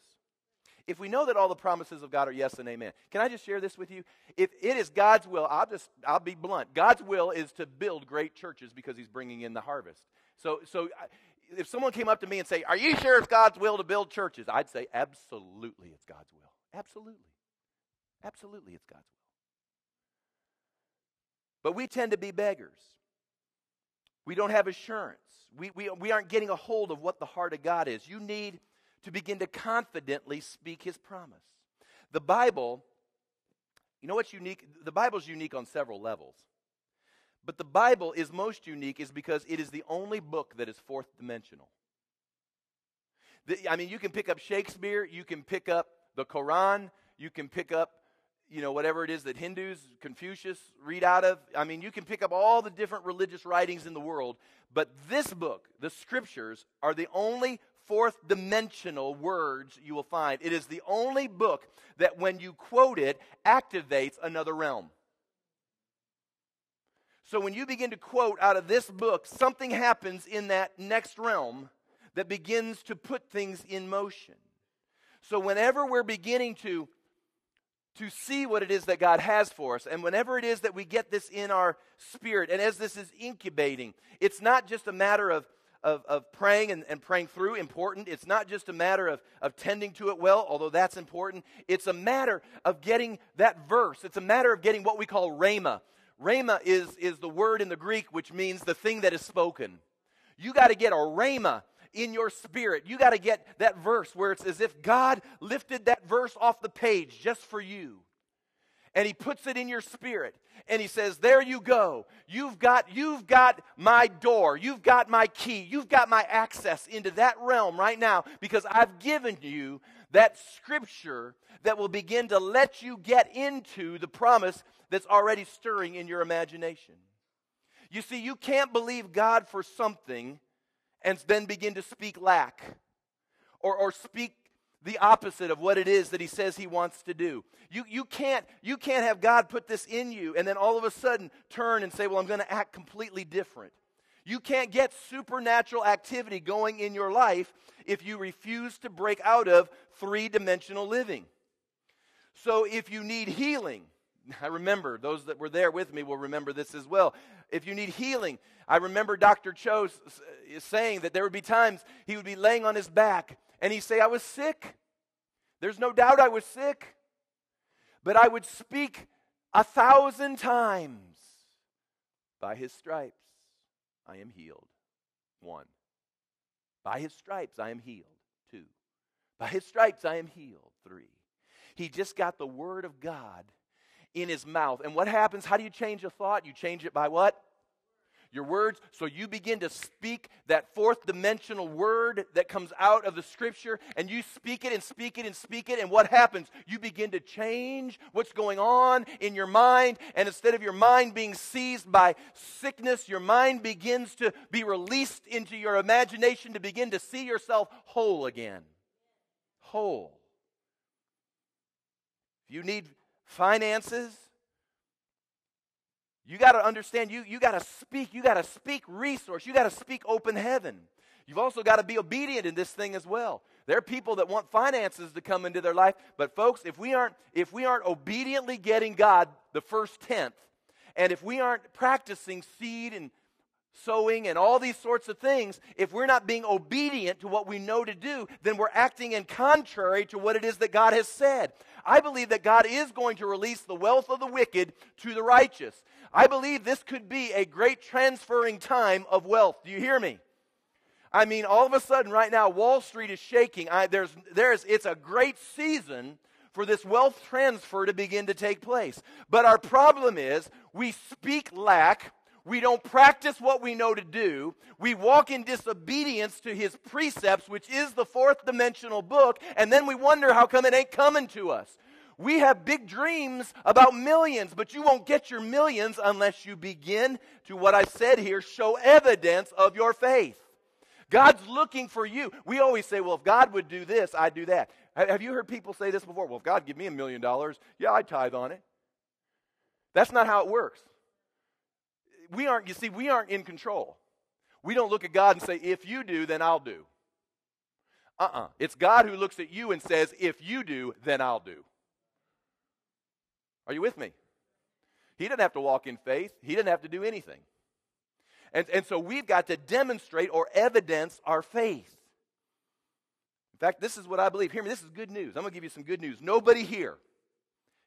if we know that all the promises of God are yes and amen, can I just share this with you? If it is God's will, I'll just I'll be blunt. God's will is to build great churches because He's bringing in the harvest. So so if someone came up to me and say, "Are you sure it's God's will to build churches?" I'd say, "Absolutely, it's God's will. Absolutely, absolutely, it's God's will." But we tend to be beggars. We don't have assurance. We, we, we aren't getting a hold of what the heart of God is. You need to begin to confidently speak His promise. The Bible, you know what's unique? The Bible's unique on several levels. But the Bible is most unique is because it is the only book that is fourth dimensional. The, I mean, you can pick up Shakespeare, you can pick up the Quran, you can pick up, you know, whatever it is that Hindus, Confucius read out of. I mean, you can pick up all the different religious writings in the world, but this book, the scriptures, are the only fourth dimensional words you will find. It is the only book that when you quote it activates another realm. So when you begin to quote out of this book, something happens in that next realm that begins to put things in motion. So whenever we're beginning to to see what it is that God has for us. And whenever it is that we get this in our spirit, and as this is incubating, it's not just a matter of, of, of praying and, and praying through, important. It's not just a matter of, of tending to it well, although that's important. It's a matter of getting that verse. It's a matter of getting what we call rhema. Rhema is, is the word in the Greek which means the thing that is spoken. You got to get a rhema in your spirit. You got to get that verse where it's as if God lifted that verse off the page just for you. And he puts it in your spirit and he says, "There you go. You've got you've got my door. You've got my key. You've got my access into that realm right now because I've given you that scripture that will begin to let you get into the promise that's already stirring in your imagination. You see, you can't believe God for something and then begin to speak lack or, or speak the opposite of what it is that he says he wants to do. You, you, can't, you can't have God put this in you and then all of a sudden turn and say, Well, I'm going to act completely different. You can't get supernatural activity going in your life if you refuse to break out of three dimensional living. So if you need healing, I remember, those that were there with me will remember this as well. If you need healing, I remember Dr. Cho saying that there would be times he would be laying on his back and he'd say, I was sick. There's no doubt I was sick. But I would speak a thousand times by his stripes, I am healed. One. By his stripes, I am healed. Two. By his stripes, I am healed. Three. He just got the word of God in his mouth. And what happens? How do you change a thought? You change it by what? Your words. So you begin to speak that fourth dimensional word that comes out of the scripture, and you speak it and speak it and speak it. And what happens? You begin to change what's going on in your mind. And instead of your mind being seized by sickness, your mind begins to be released into your imagination to begin to see yourself whole again. Whole. If you need finances. You got to understand, you, you got to speak. You got to speak resource. You got to speak open heaven. You've also got to be obedient in this thing as well. There are people that want finances to come into their life, but folks, if we aren't if we aren't obediently getting God the first tenth, and if we aren't practicing seed and sowing and all these sorts of things, if we're not being obedient to what we know to do, then we're acting in contrary to what it is that God has said. I believe that God is going to release the wealth of the wicked to the righteous. I believe this could be a great transferring time of wealth. Do you hear me? I mean, all of a sudden, right now, Wall Street is shaking. I, there's, there's, it's a great season for this wealth transfer to begin to take place. But our problem is we speak lack we don't practice what we know to do. We walk in disobedience to his precepts, which is the fourth dimensional book, and then we wonder how come it ain't coming to us. We have big dreams about millions, but you won't get your millions unless you begin to, what I said here, show evidence of your faith. God's looking for you. We always say, well, if God would do this, I'd do that. Have you heard people say this before? Well, if God give me a million dollars, yeah, I'd tithe on it. That's not how it works we aren't, you see, we aren't in control. We don't look at God and say, if you do, then I'll do. Uh uh-uh. uh It's God who looks at you and says, if you do, then I'll do. Are you with me? He didn't have to walk in faith, He didn't have to do anything. And, and so we've got to demonstrate or evidence our faith. In fact, this is what I believe. Hear me, this is good news. I'm going to give you some good news. Nobody here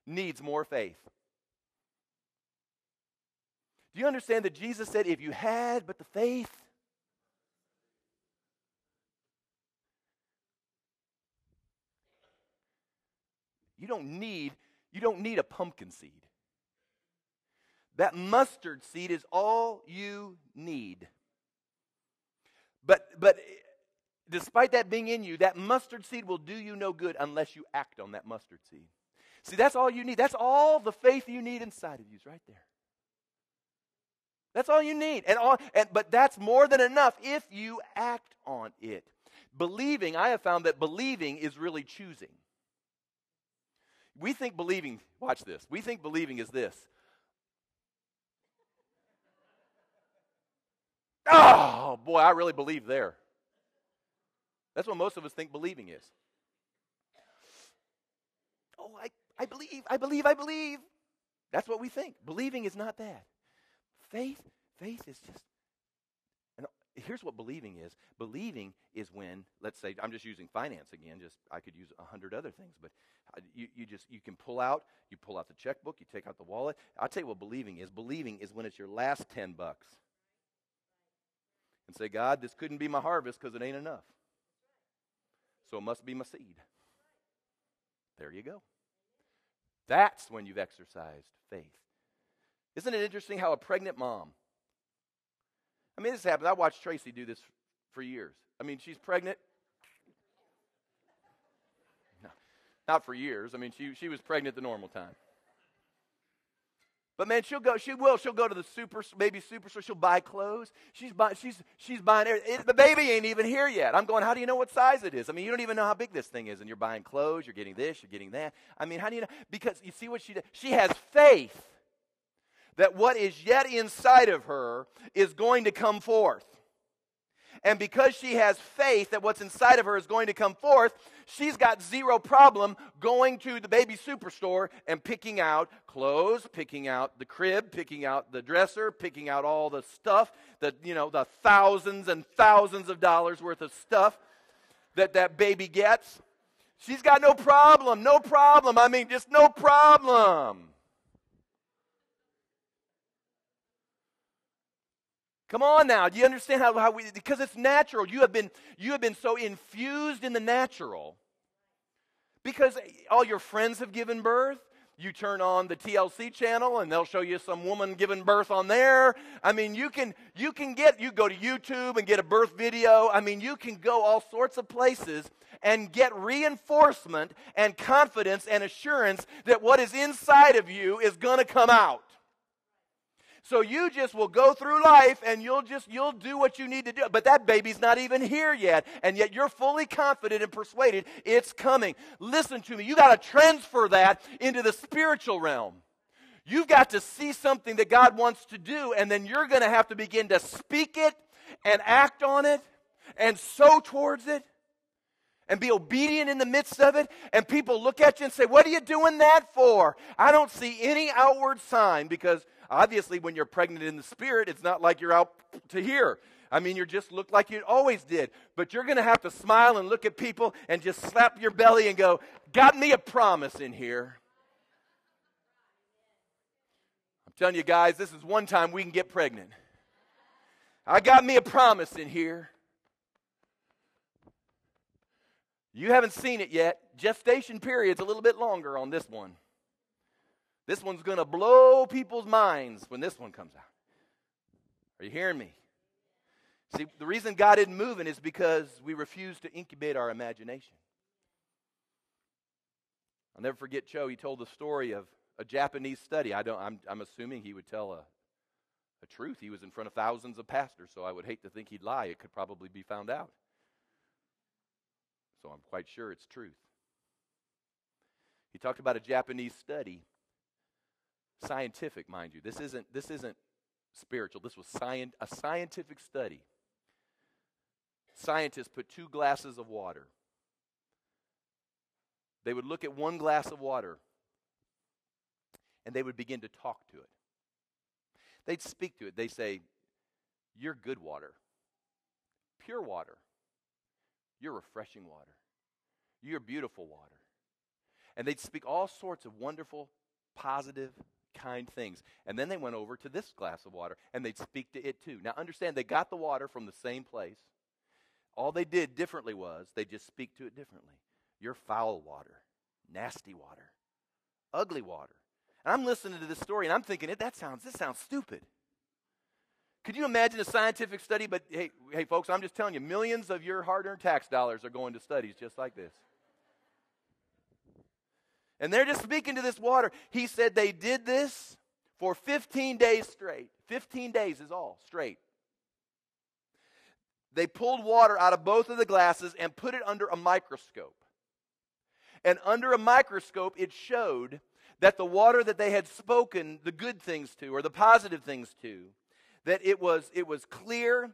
needs more faith. Do you understand that Jesus said, if you had but the faith? You don't need you don't need a pumpkin seed. That mustard seed is all you need. But but despite that being in you, that mustard seed will do you no good unless you act on that mustard seed. See, that's all you need. That's all the faith you need inside of you is right there. That's all you need. And all and but that's more than enough if you act on it. Believing, I have found that believing is really choosing. We think believing, watch this. We think believing is this. Oh, boy, I really believe there. That's what most of us think believing is. Oh, I, I believe, I believe, I believe. That's what we think. Believing is not that. Faith, faith is just. And here's what believing is. Believing is when, let's say, I'm just using finance again. Just I could use a hundred other things, but you, you just you can pull out. You pull out the checkbook. You take out the wallet. I'll tell you what believing is. Believing is when it's your last ten bucks. And say, God, this couldn't be my harvest because it ain't enough. So it must be my seed. There you go. That's when you've exercised faith. Isn't it interesting how a pregnant mom, I mean, this happens. I watched Tracy do this for years. I mean, she's pregnant. No, not for years. I mean, she, she was pregnant the normal time. But man, she'll go. She will. She'll go to the super, maybe superstore. She'll buy clothes. She's buying. She's she's buying. It, the baby ain't even here yet. I'm going. How do you know what size it is? I mean, you don't even know how big this thing is, and you're buying clothes. You're getting this. You're getting that. I mean, how do you know? Because you see what she does. She has faith that what is yet inside of her is going to come forth. And because she has faith that what's inside of her is going to come forth, she's got zero problem going to the baby superstore and picking out clothes, picking out the crib, picking out the dresser, picking out all the stuff that, you know, the thousands and thousands of dollars worth of stuff that that baby gets. She's got no problem, no problem. I mean, just no problem. Come on now. Do you understand how, how we, because it's natural. You have, been, you have been so infused in the natural. Because all your friends have given birth. You turn on the TLC channel and they'll show you some woman giving birth on there. I mean, you can, you can get, you go to YouTube and get a birth video. I mean, you can go all sorts of places and get reinforcement and confidence and assurance that what is inside of you is going to come out. So you just will go through life and you'll just you'll do what you need to do. But that baby's not even here yet, and yet you're fully confident and persuaded it's coming. Listen to me. You got to transfer that into the spiritual realm. You've got to see something that God wants to do, and then you're going to have to begin to speak it and act on it and sow towards it and be obedient in the midst of it. And people look at you and say, What are you doing that for? I don't see any outward sign because Obviously, when you're pregnant in the spirit, it's not like you're out to here. I mean, you just look like you always did. But you're going to have to smile and look at people and just slap your belly and go, Got me a promise in here. I'm telling you guys, this is one time we can get pregnant. I got me a promise in here. You haven't seen it yet. Gestation period's a little bit longer on this one. This one's going to blow people's minds when this one comes out. Are you hearing me? See, the reason God isn't moving is because we refuse to incubate our imagination. I'll never forget Cho. He told the story of a Japanese study. I don't, I'm, I'm assuming he would tell a, a truth. He was in front of thousands of pastors, so I would hate to think he'd lie. It could probably be found out. So I'm quite sure it's truth. He talked about a Japanese study scientific, mind you. This isn't, this isn't spiritual. This was science, a scientific study. Scientists put two glasses of water. They would look at one glass of water and they would begin to talk to it. They'd speak to it. They'd say, You're good water, pure water. You're refreshing water. You're beautiful water. And they'd speak all sorts of wonderful, positive, kind things. And then they went over to this glass of water and they'd speak to it too. Now, understand, they got the water from the same place. All they did differently was they just speak to it differently. You're foul water, nasty water, ugly water. And I'm listening to this story and I'm thinking, that sounds, this sounds stupid. Could you imagine a scientific study? But hey, hey, folks, I'm just telling you, millions of your hard earned tax dollars are going to studies just like this. And they're just speaking to this water. He said they did this for 15 days straight. 15 days is all straight. They pulled water out of both of the glasses and put it under a microscope. And under a microscope, it showed that the water that they had spoken the good things to or the positive things to, that it was, it was clear,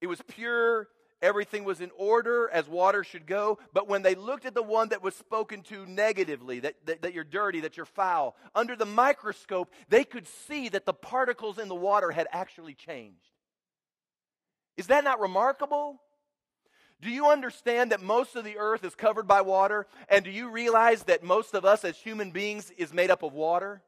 it was pure, everything was in order as water should go. But when they looked at the one that was spoken to negatively, that, that, that, you're dirty, that you're foul, under the microscope, they could see that the particles in the water had actually changed. Is that not remarkable? Do you understand that most of the earth is covered by water? And do you realize that most of us as human beings is made up of water?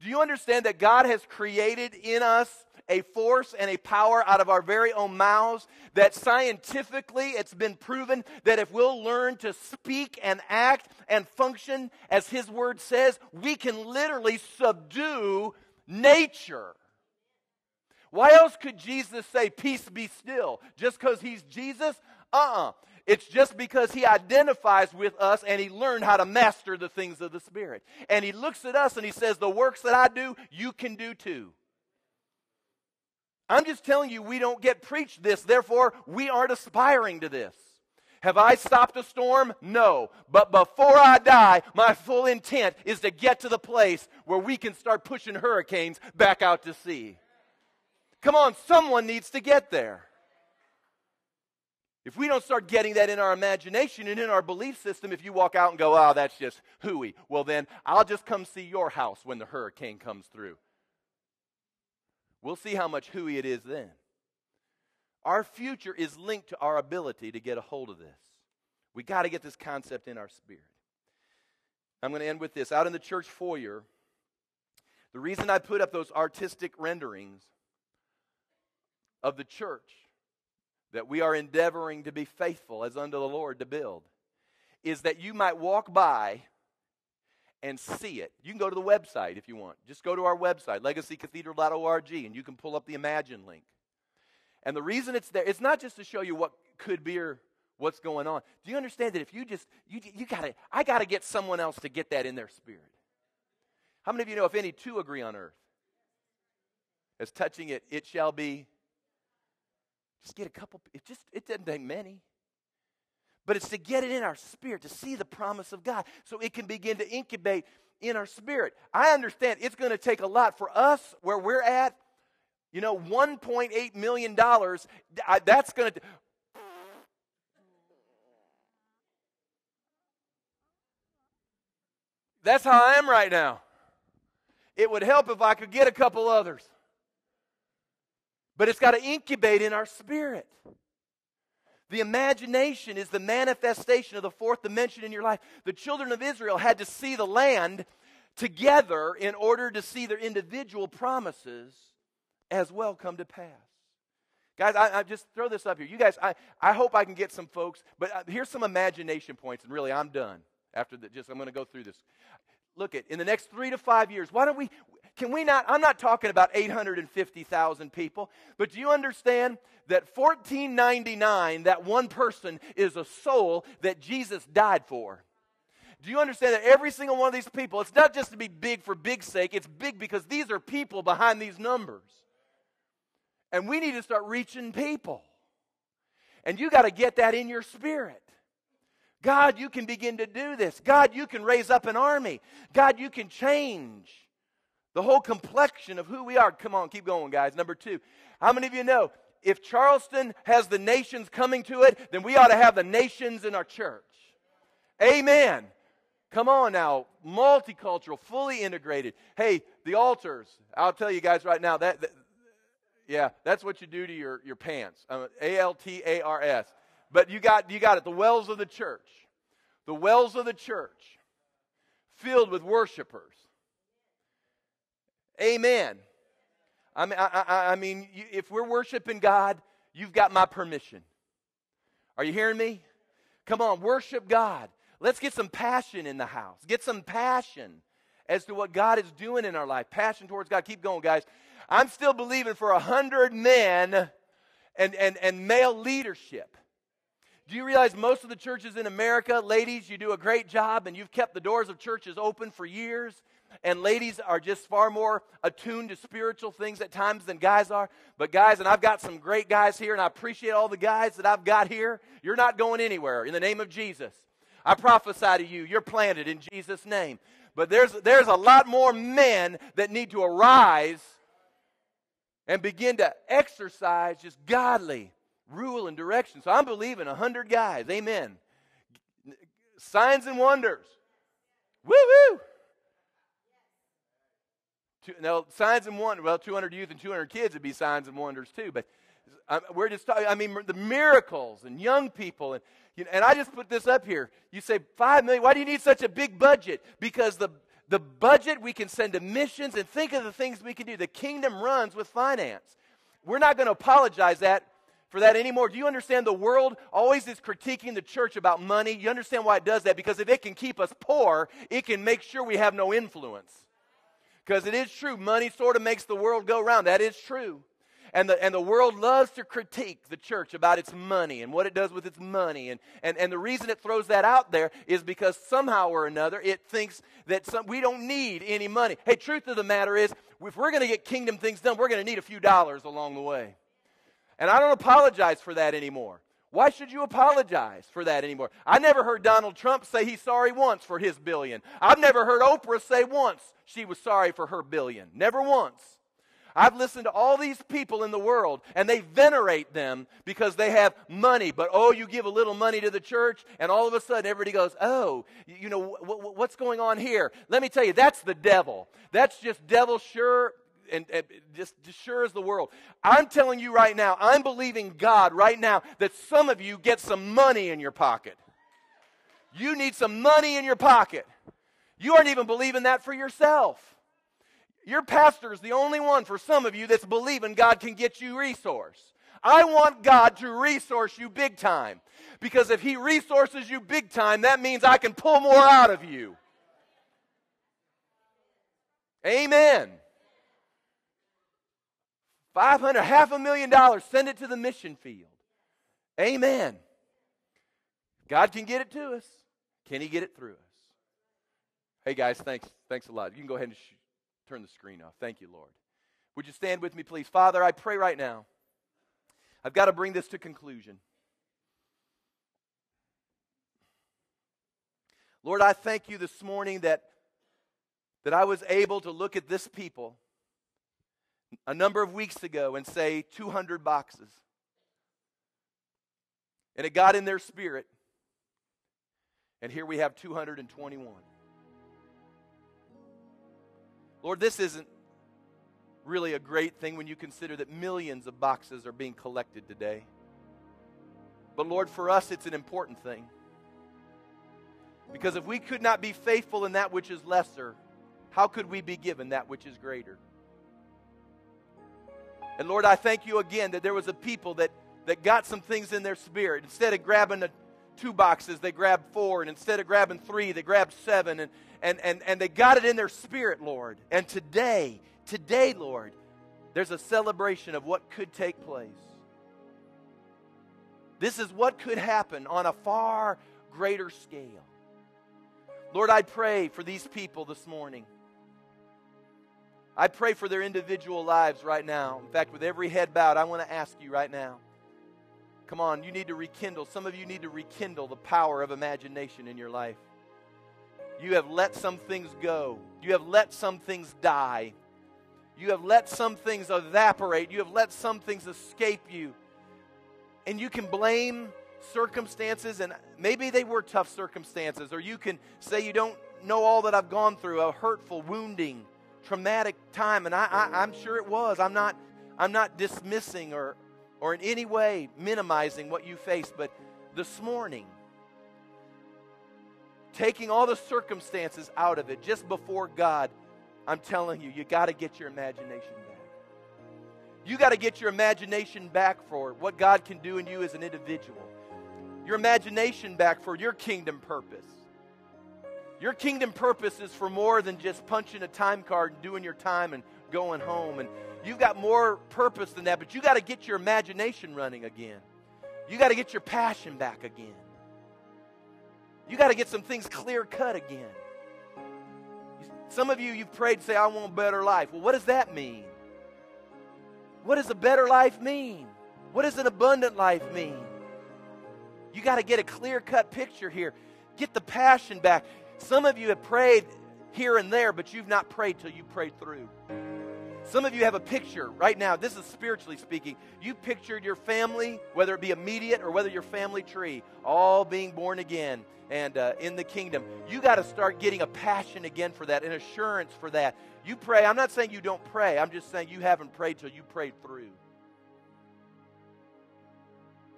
Do you understand that God has created in us a force and a power out of our very own mouths? That scientifically it's been proven that if we'll learn to speak and act and function as His Word says, we can literally subdue nature. Why else could Jesus say, Peace be still? Just because He's Jesus? Uh uh-uh. uh it's just because he identifies with us and he learned how to master the things of the Spirit. And he looks at us and he says, The works that I do, you can do too. I'm just telling you, we don't get preached this, therefore, we aren't aspiring to this. Have I stopped a storm? No. But before I die, my full intent is to get to the place where we can start pushing hurricanes back out to sea. Come on, someone needs to get there. If we don't start getting that in our imagination and in our belief system, if you walk out and go, oh, that's just hooey, well, then I'll just come see your house when the hurricane comes through. We'll see how much hooey it is then. Our future is linked to our ability to get a hold of this. We got to get this concept in our spirit. I'm going to end with this. Out in the church foyer, the reason I put up those artistic renderings of the church that we are endeavoring to be faithful as unto the Lord to build is that you might walk by and see it. You can go to the website if you want. Just go to our website, legacycathedral.org, and you can pull up the Imagine link. And the reason it's there, it's not just to show you what could be or what's going on. Do you understand that if you just, you, you gotta, I got to get someone else to get that in their spirit? How many of you know if any two agree on earth? As touching it, it shall be just get a couple, it just it doesn't take many. But it's to get it in our spirit, to see the promise of God, so it can begin to incubate in our spirit. I understand it's going to take a lot for us where we're at. You know, $1.8 million, that's going to. That's how I am right now. It would help if I could get a couple others. But it's got to incubate in our spirit. The imagination is the manifestation of the fourth dimension in your life. The children of Israel had to see the land together in order to see their individual promises as well come to pass. Guys, I, I, just throw this up here. You guys, I, I hope I can get some folks, but uh, here's some imagination points, and really, I'm done after the, just I'm going to go through this. Look at in the next three to five years. Why don't we? Can we not? I'm not talking about 850,000 people, but do you understand that 1499, that one person, is a soul that Jesus died for? Do you understand that every single one of these people, it's not just to be big for big sake, it's big because these are people behind these numbers. And we need to start reaching people. And you got to get that in your spirit. God, you can begin to do this. God, you can raise up an army. God, you can change the whole complexion of who we are. Come on, keep going, guys. Number two, how many of you know if Charleston has the nations coming to it, then we ought to have the nations in our church? Amen. Come on now, multicultural, fully integrated. Hey, the altars, I'll tell you guys right now, that, that Yeah, that's what you do to your, your pants. Um, A L T A R S. But you got, you got it. The wells of the church. The wells of the church filled with worshipers. Amen. I mean, I, I, I mean, if we're worshiping God, you've got my permission. Are you hearing me? Come on, worship God. Let's get some passion in the house. Get some passion as to what God is doing in our life. Passion towards God. Keep going, guys. I'm still believing for a hundred men and, and, and male leadership. Do you realize most of the churches in America, ladies, you do a great job and you've kept the doors of churches open for years. And ladies are just far more attuned to spiritual things at times than guys are. But, guys, and I've got some great guys here, and I appreciate all the guys that I've got here. You're not going anywhere in the name of Jesus. I prophesy to you, you're planted in Jesus' name. But there's, there's a lot more men that need to arise and begin to exercise just godly rule and direction. So I'm believing a hundred guys. Amen. Signs and wonders. Woo woo. Now, signs and wonders. Well, 200 youth and 200 kids would be signs and wonders too. But um, we're just talking. I mean, the miracles and young people and you know, and I just put this up here. You say five million. Why do you need such a big budget? Because the the budget we can send to missions and think of the things we can do. The kingdom runs with finance. We're not going to apologize that for that anymore. Do you understand the world always is critiquing the church about money? You understand why it does that? Because if it can keep us poor, it can make sure we have no influence. Because it is true, money sort of makes the world go round. That is true. And the, and the world loves to critique the church about its money and what it does with its money. And, and, and the reason it throws that out there is because somehow or another it thinks that some, we don't need any money. Hey, truth of the matter is, if we're going to get kingdom things done, we're going to need a few dollars along the way. And I don't apologize for that anymore. Why should you apologize for that anymore? I never heard Donald Trump say he's sorry once for his billion. I've never heard Oprah say once she was sorry for her billion. Never once. I've listened to all these people in the world and they venerate them because they have money. But oh, you give a little money to the church and all of a sudden everybody goes, oh, you know, what's going on here? Let me tell you, that's the devil. That's just devil sure and, and just, just sure as the world. I'm telling you right now, I'm believing God right now that some of you get some money in your pocket. You need some money in your pocket. You aren't even believing that for yourself. Your pastor is the only one for some of you that's believing God can get you resource. I want God to resource you big time. Because if He resources you big time, that means I can pull more out of you. Amen. 500, half a million dollars, send it to the mission field. Amen. God can get it to us. Can He get it through us? Hey guys, thanks, thanks a lot. You can go ahead and sh- turn the screen off. Thank you, Lord. Would you stand with me, please? Father, I pray right now. I've got to bring this to conclusion. Lord, I thank you this morning that, that I was able to look at this people a number of weeks ago and say 200 boxes. And it got in their spirit. And here we have 221. Lord, this isn't really a great thing when you consider that millions of boxes are being collected today. But Lord, for us, it's an important thing. Because if we could not be faithful in that which is lesser, how could we be given that which is greater? And Lord, I thank you again that there was a people that, that got some things in their spirit. Instead of grabbing the two boxes, they grabbed four. And instead of grabbing three, they grabbed seven. And, and, and, and they got it in their spirit, Lord. And today, today, Lord, there's a celebration of what could take place. This is what could happen on a far greater scale. Lord, I pray for these people this morning. I pray for their individual lives right now. In fact, with every head bowed, I want to ask you right now. Come on, you need to rekindle. Some of you need to rekindle the power of imagination in your life. You have let some things go. You have let some things die. You have let some things evaporate. You have let some things escape you. And you can blame circumstances, and maybe they were tough circumstances, or you can say you don't know all that I've gone through, a hurtful, wounding traumatic time, and I, I, am sure it was. I'm not, I'm not dismissing or, or in any way minimizing what you faced, but this morning, taking all the circumstances out of it just before God, I'm telling you, you got to get your imagination back. You got to get your imagination back for what God can do in you as an individual. Your imagination back for your kingdom purpose. Your kingdom purpose is for more than just punching a time card and doing your time and going home. And you've got more purpose than that, but you got to get your imagination running again. You got to get your passion back again. You got to get some things clear cut again. Some of you, you've prayed, say, I want a better life. Well, what does that mean? What does a better life mean? What does an abundant life mean? You got to get a clear cut picture here. Get the passion back. Some of you have prayed here and there, but you've not prayed till you prayed through. Some of you have a picture right now. This is spiritually speaking. You pictured your family, whether it be immediate or whether your family tree, all being born again and uh, in the kingdom. You got to start getting a passion again for that, an assurance for that. You pray. I'm not saying you don't pray. I'm just saying you haven't prayed till you prayed through.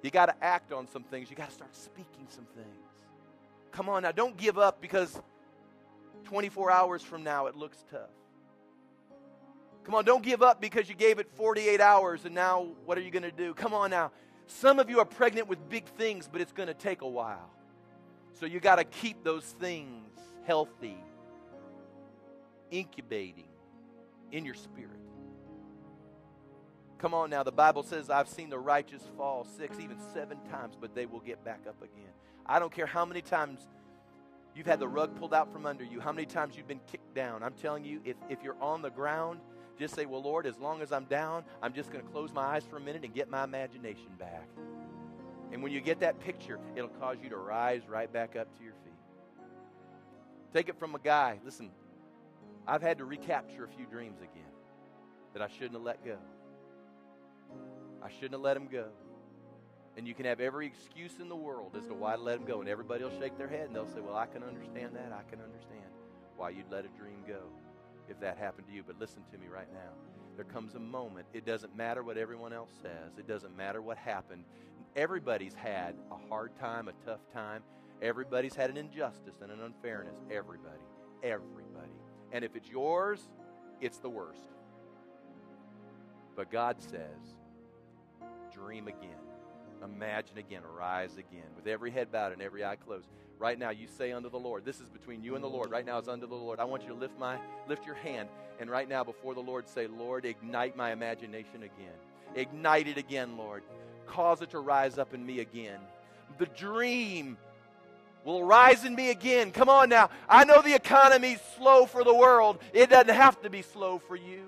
You got to act on some things. You got to start speaking some things. Come on now, don't give up because 24 hours from now it looks tough. Come on, don't give up because you gave it 48 hours and now what are you going to do? Come on now. Some of you are pregnant with big things, but it's going to take a while. So you got to keep those things healthy, incubating in your spirit. Come on now, the Bible says, I've seen the righteous fall six, even seven times, but they will get back up again. I don't care how many times you've had the rug pulled out from under you, how many times you've been kicked down. I'm telling you, if, if you're on the ground, just say, Well, Lord, as long as I'm down, I'm just going to close my eyes for a minute and get my imagination back. And when you get that picture, it'll cause you to rise right back up to your feet. Take it from a guy. Listen, I've had to recapture a few dreams again that I shouldn't have let go. I shouldn't have let them go. And you can have every excuse in the world as to why to let them go. And everybody will shake their head and they'll say, Well, I can understand that. I can understand why you'd let a dream go if that happened to you. But listen to me right now. There comes a moment. It doesn't matter what everyone else says, it doesn't matter what happened. Everybody's had a hard time, a tough time. Everybody's had an injustice and an unfairness. Everybody. Everybody. And if it's yours, it's the worst. But God says, dream again. Imagine again, arise again, with every head bowed and every eye closed. Right now, you say unto the Lord, this is between you and the Lord. Right now, it's unto the Lord. I want you to lift my lift your hand, and right now, before the Lord, say, Lord, ignite my imagination again. Ignite it again, Lord. Cause it to rise up in me again. The dream will rise in me again. Come on now. I know the economy's slow for the world. It doesn't have to be slow for you.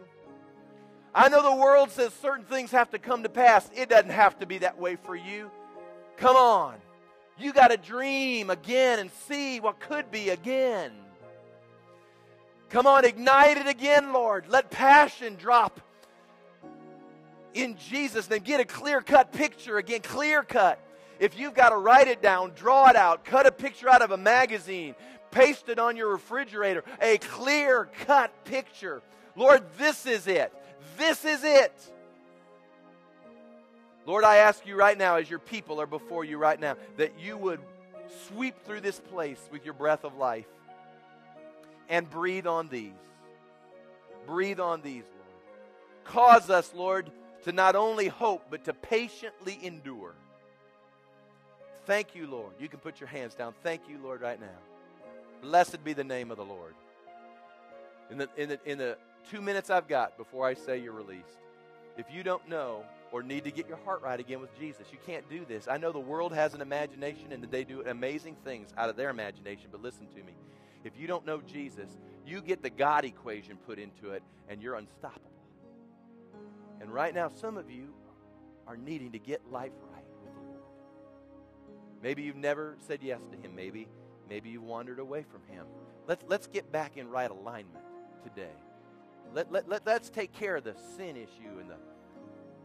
I know the world says certain things have to come to pass. It doesn't have to be that way for you. Come on. You got to dream again and see what could be again. Come on, ignite it again, Lord. Let passion drop in Jesus' name. Get a clear cut picture again, clear cut. If you've got to write it down, draw it out, cut a picture out of a magazine, paste it on your refrigerator, a clear cut picture. Lord, this is it. This is it. Lord, I ask you right now, as your people are before you right now, that you would sweep through this place with your breath of life and breathe on these. Breathe on these, Lord. Cause us, Lord, to not only hope, but to patiently endure. Thank you, Lord. You can put your hands down. Thank you, Lord, right now. Blessed be the name of the Lord. In the, in the, in the two minutes I've got before I say you're released, if you don't know or need to get your heart right again with Jesus, you can't do this. I know the world has an imagination and they do amazing things out of their imagination, but listen to me. If you don't know Jesus, you get the God equation put into it and you're unstoppable. And right now, some of you are needing to get life right with the Lord. Maybe you've never said yes to Him. Maybe, maybe you wandered away from Him. Let's, let's get back in right alignment today. Let, let, let, let's take care of the sin issue and the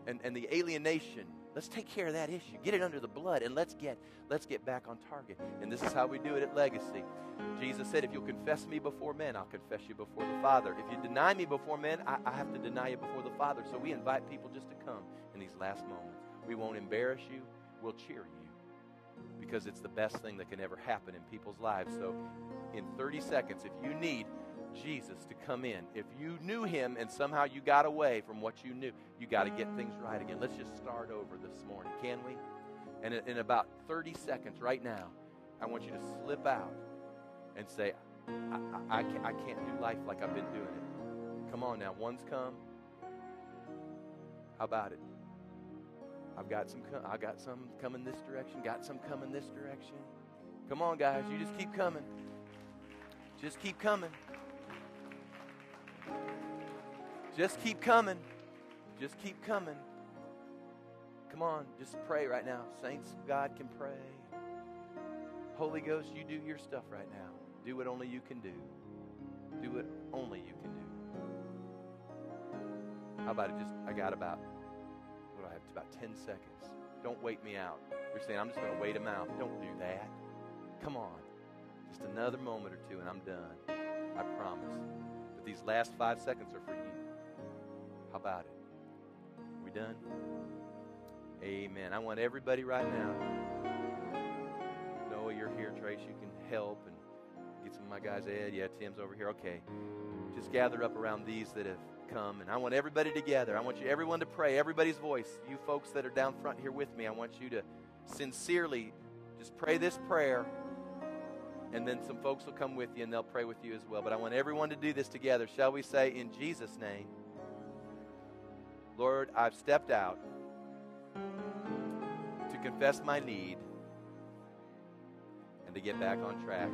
and, and the alienation. Let's take care of that issue. Get it under the blood and let's get let's get back on target. And this is how we do it at Legacy. Jesus said, if you'll confess me before men, I'll confess you before the Father. If you deny me before men, I, I have to deny you before the Father. So we invite people just to come in these last moments. We won't embarrass you, we'll cheer you because it's the best thing that can ever happen in people's lives. So in 30 seconds, if you need Jesus to come in. If you knew him and somehow you got away from what you knew, you got to get things right again. Let's just start over this morning, can we? And in about 30 seconds right now, I want you to slip out and say, I, I, I, can't, can't do life like I've been doing it. Come on now, one's come. How about it? I've got some. I got some coming this direction. Got some coming this direction. Come on, guys. You just keep coming. Just keep coming. Just keep coming. Just keep coming. Come on, just pray right now. Saints of God can pray. Holy Ghost, you do your stuff right now. Do what only you can do. Do what only you can do. How about it? Just, I got about, what do I have? It's About 10 seconds. Don't wait me out. You're saying, I'm just going to wait him out. Don't do that. Come on. Just another moment or two and I'm done. I promise. These last five seconds are for you. How about it? We done? Amen. I want everybody right now. Noah, you're here. Trace, you can help and get some of my guys. Ed, yeah, Tim's over here. Okay. Just gather up around these that have come. And I want everybody together. I want you, everyone to pray, everybody's voice. You folks that are down front here with me, I want you to sincerely just pray this prayer. And then some folks will come with you and they'll pray with you as well. But I want everyone to do this together. Shall we say, in Jesus' name? Lord, I've stepped out to confess my need and to get back on track.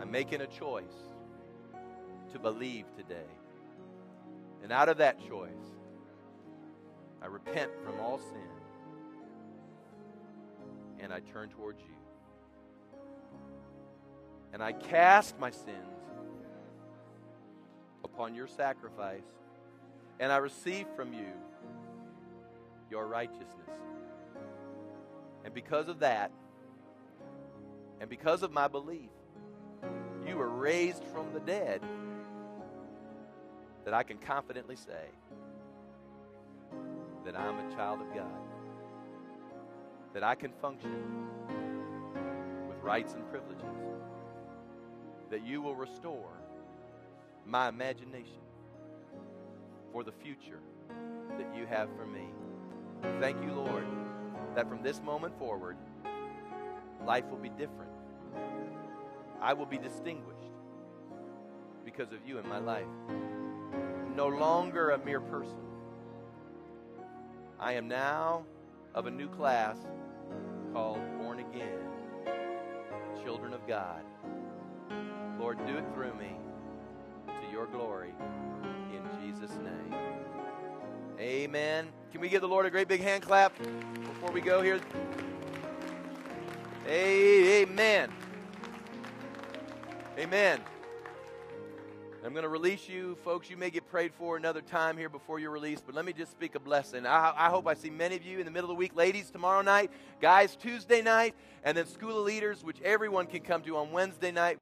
I'm making a choice to believe today. And out of that choice, I repent from all sin and I turn towards you. And I cast my sins upon your sacrifice and I receive from you your righteousness. And because of that, and because of my belief, you were raised from the dead, that I can confidently say that I'm a child of God, that I can function with rights and privileges, that you will restore my imagination for the future that you have for me. Thank you, Lord, that from this moment forward, life will be different. I will be distinguished because of you in my life. No longer a mere person. I am now of a new class called born again, children of God. Lord, do it through me to your glory. In Jesus' name. Amen. Can we give the Lord a great big hand clap before we go here? Amen. Amen. I'm going to release you, folks. You may get prayed for another time here before you're released, but let me just speak a blessing. I, I, hope I see many of you in the middle of the week. Ladies, tomorrow night. Guys, Tuesday night. And then School of Leaders, which everyone can come to on Wednesday night.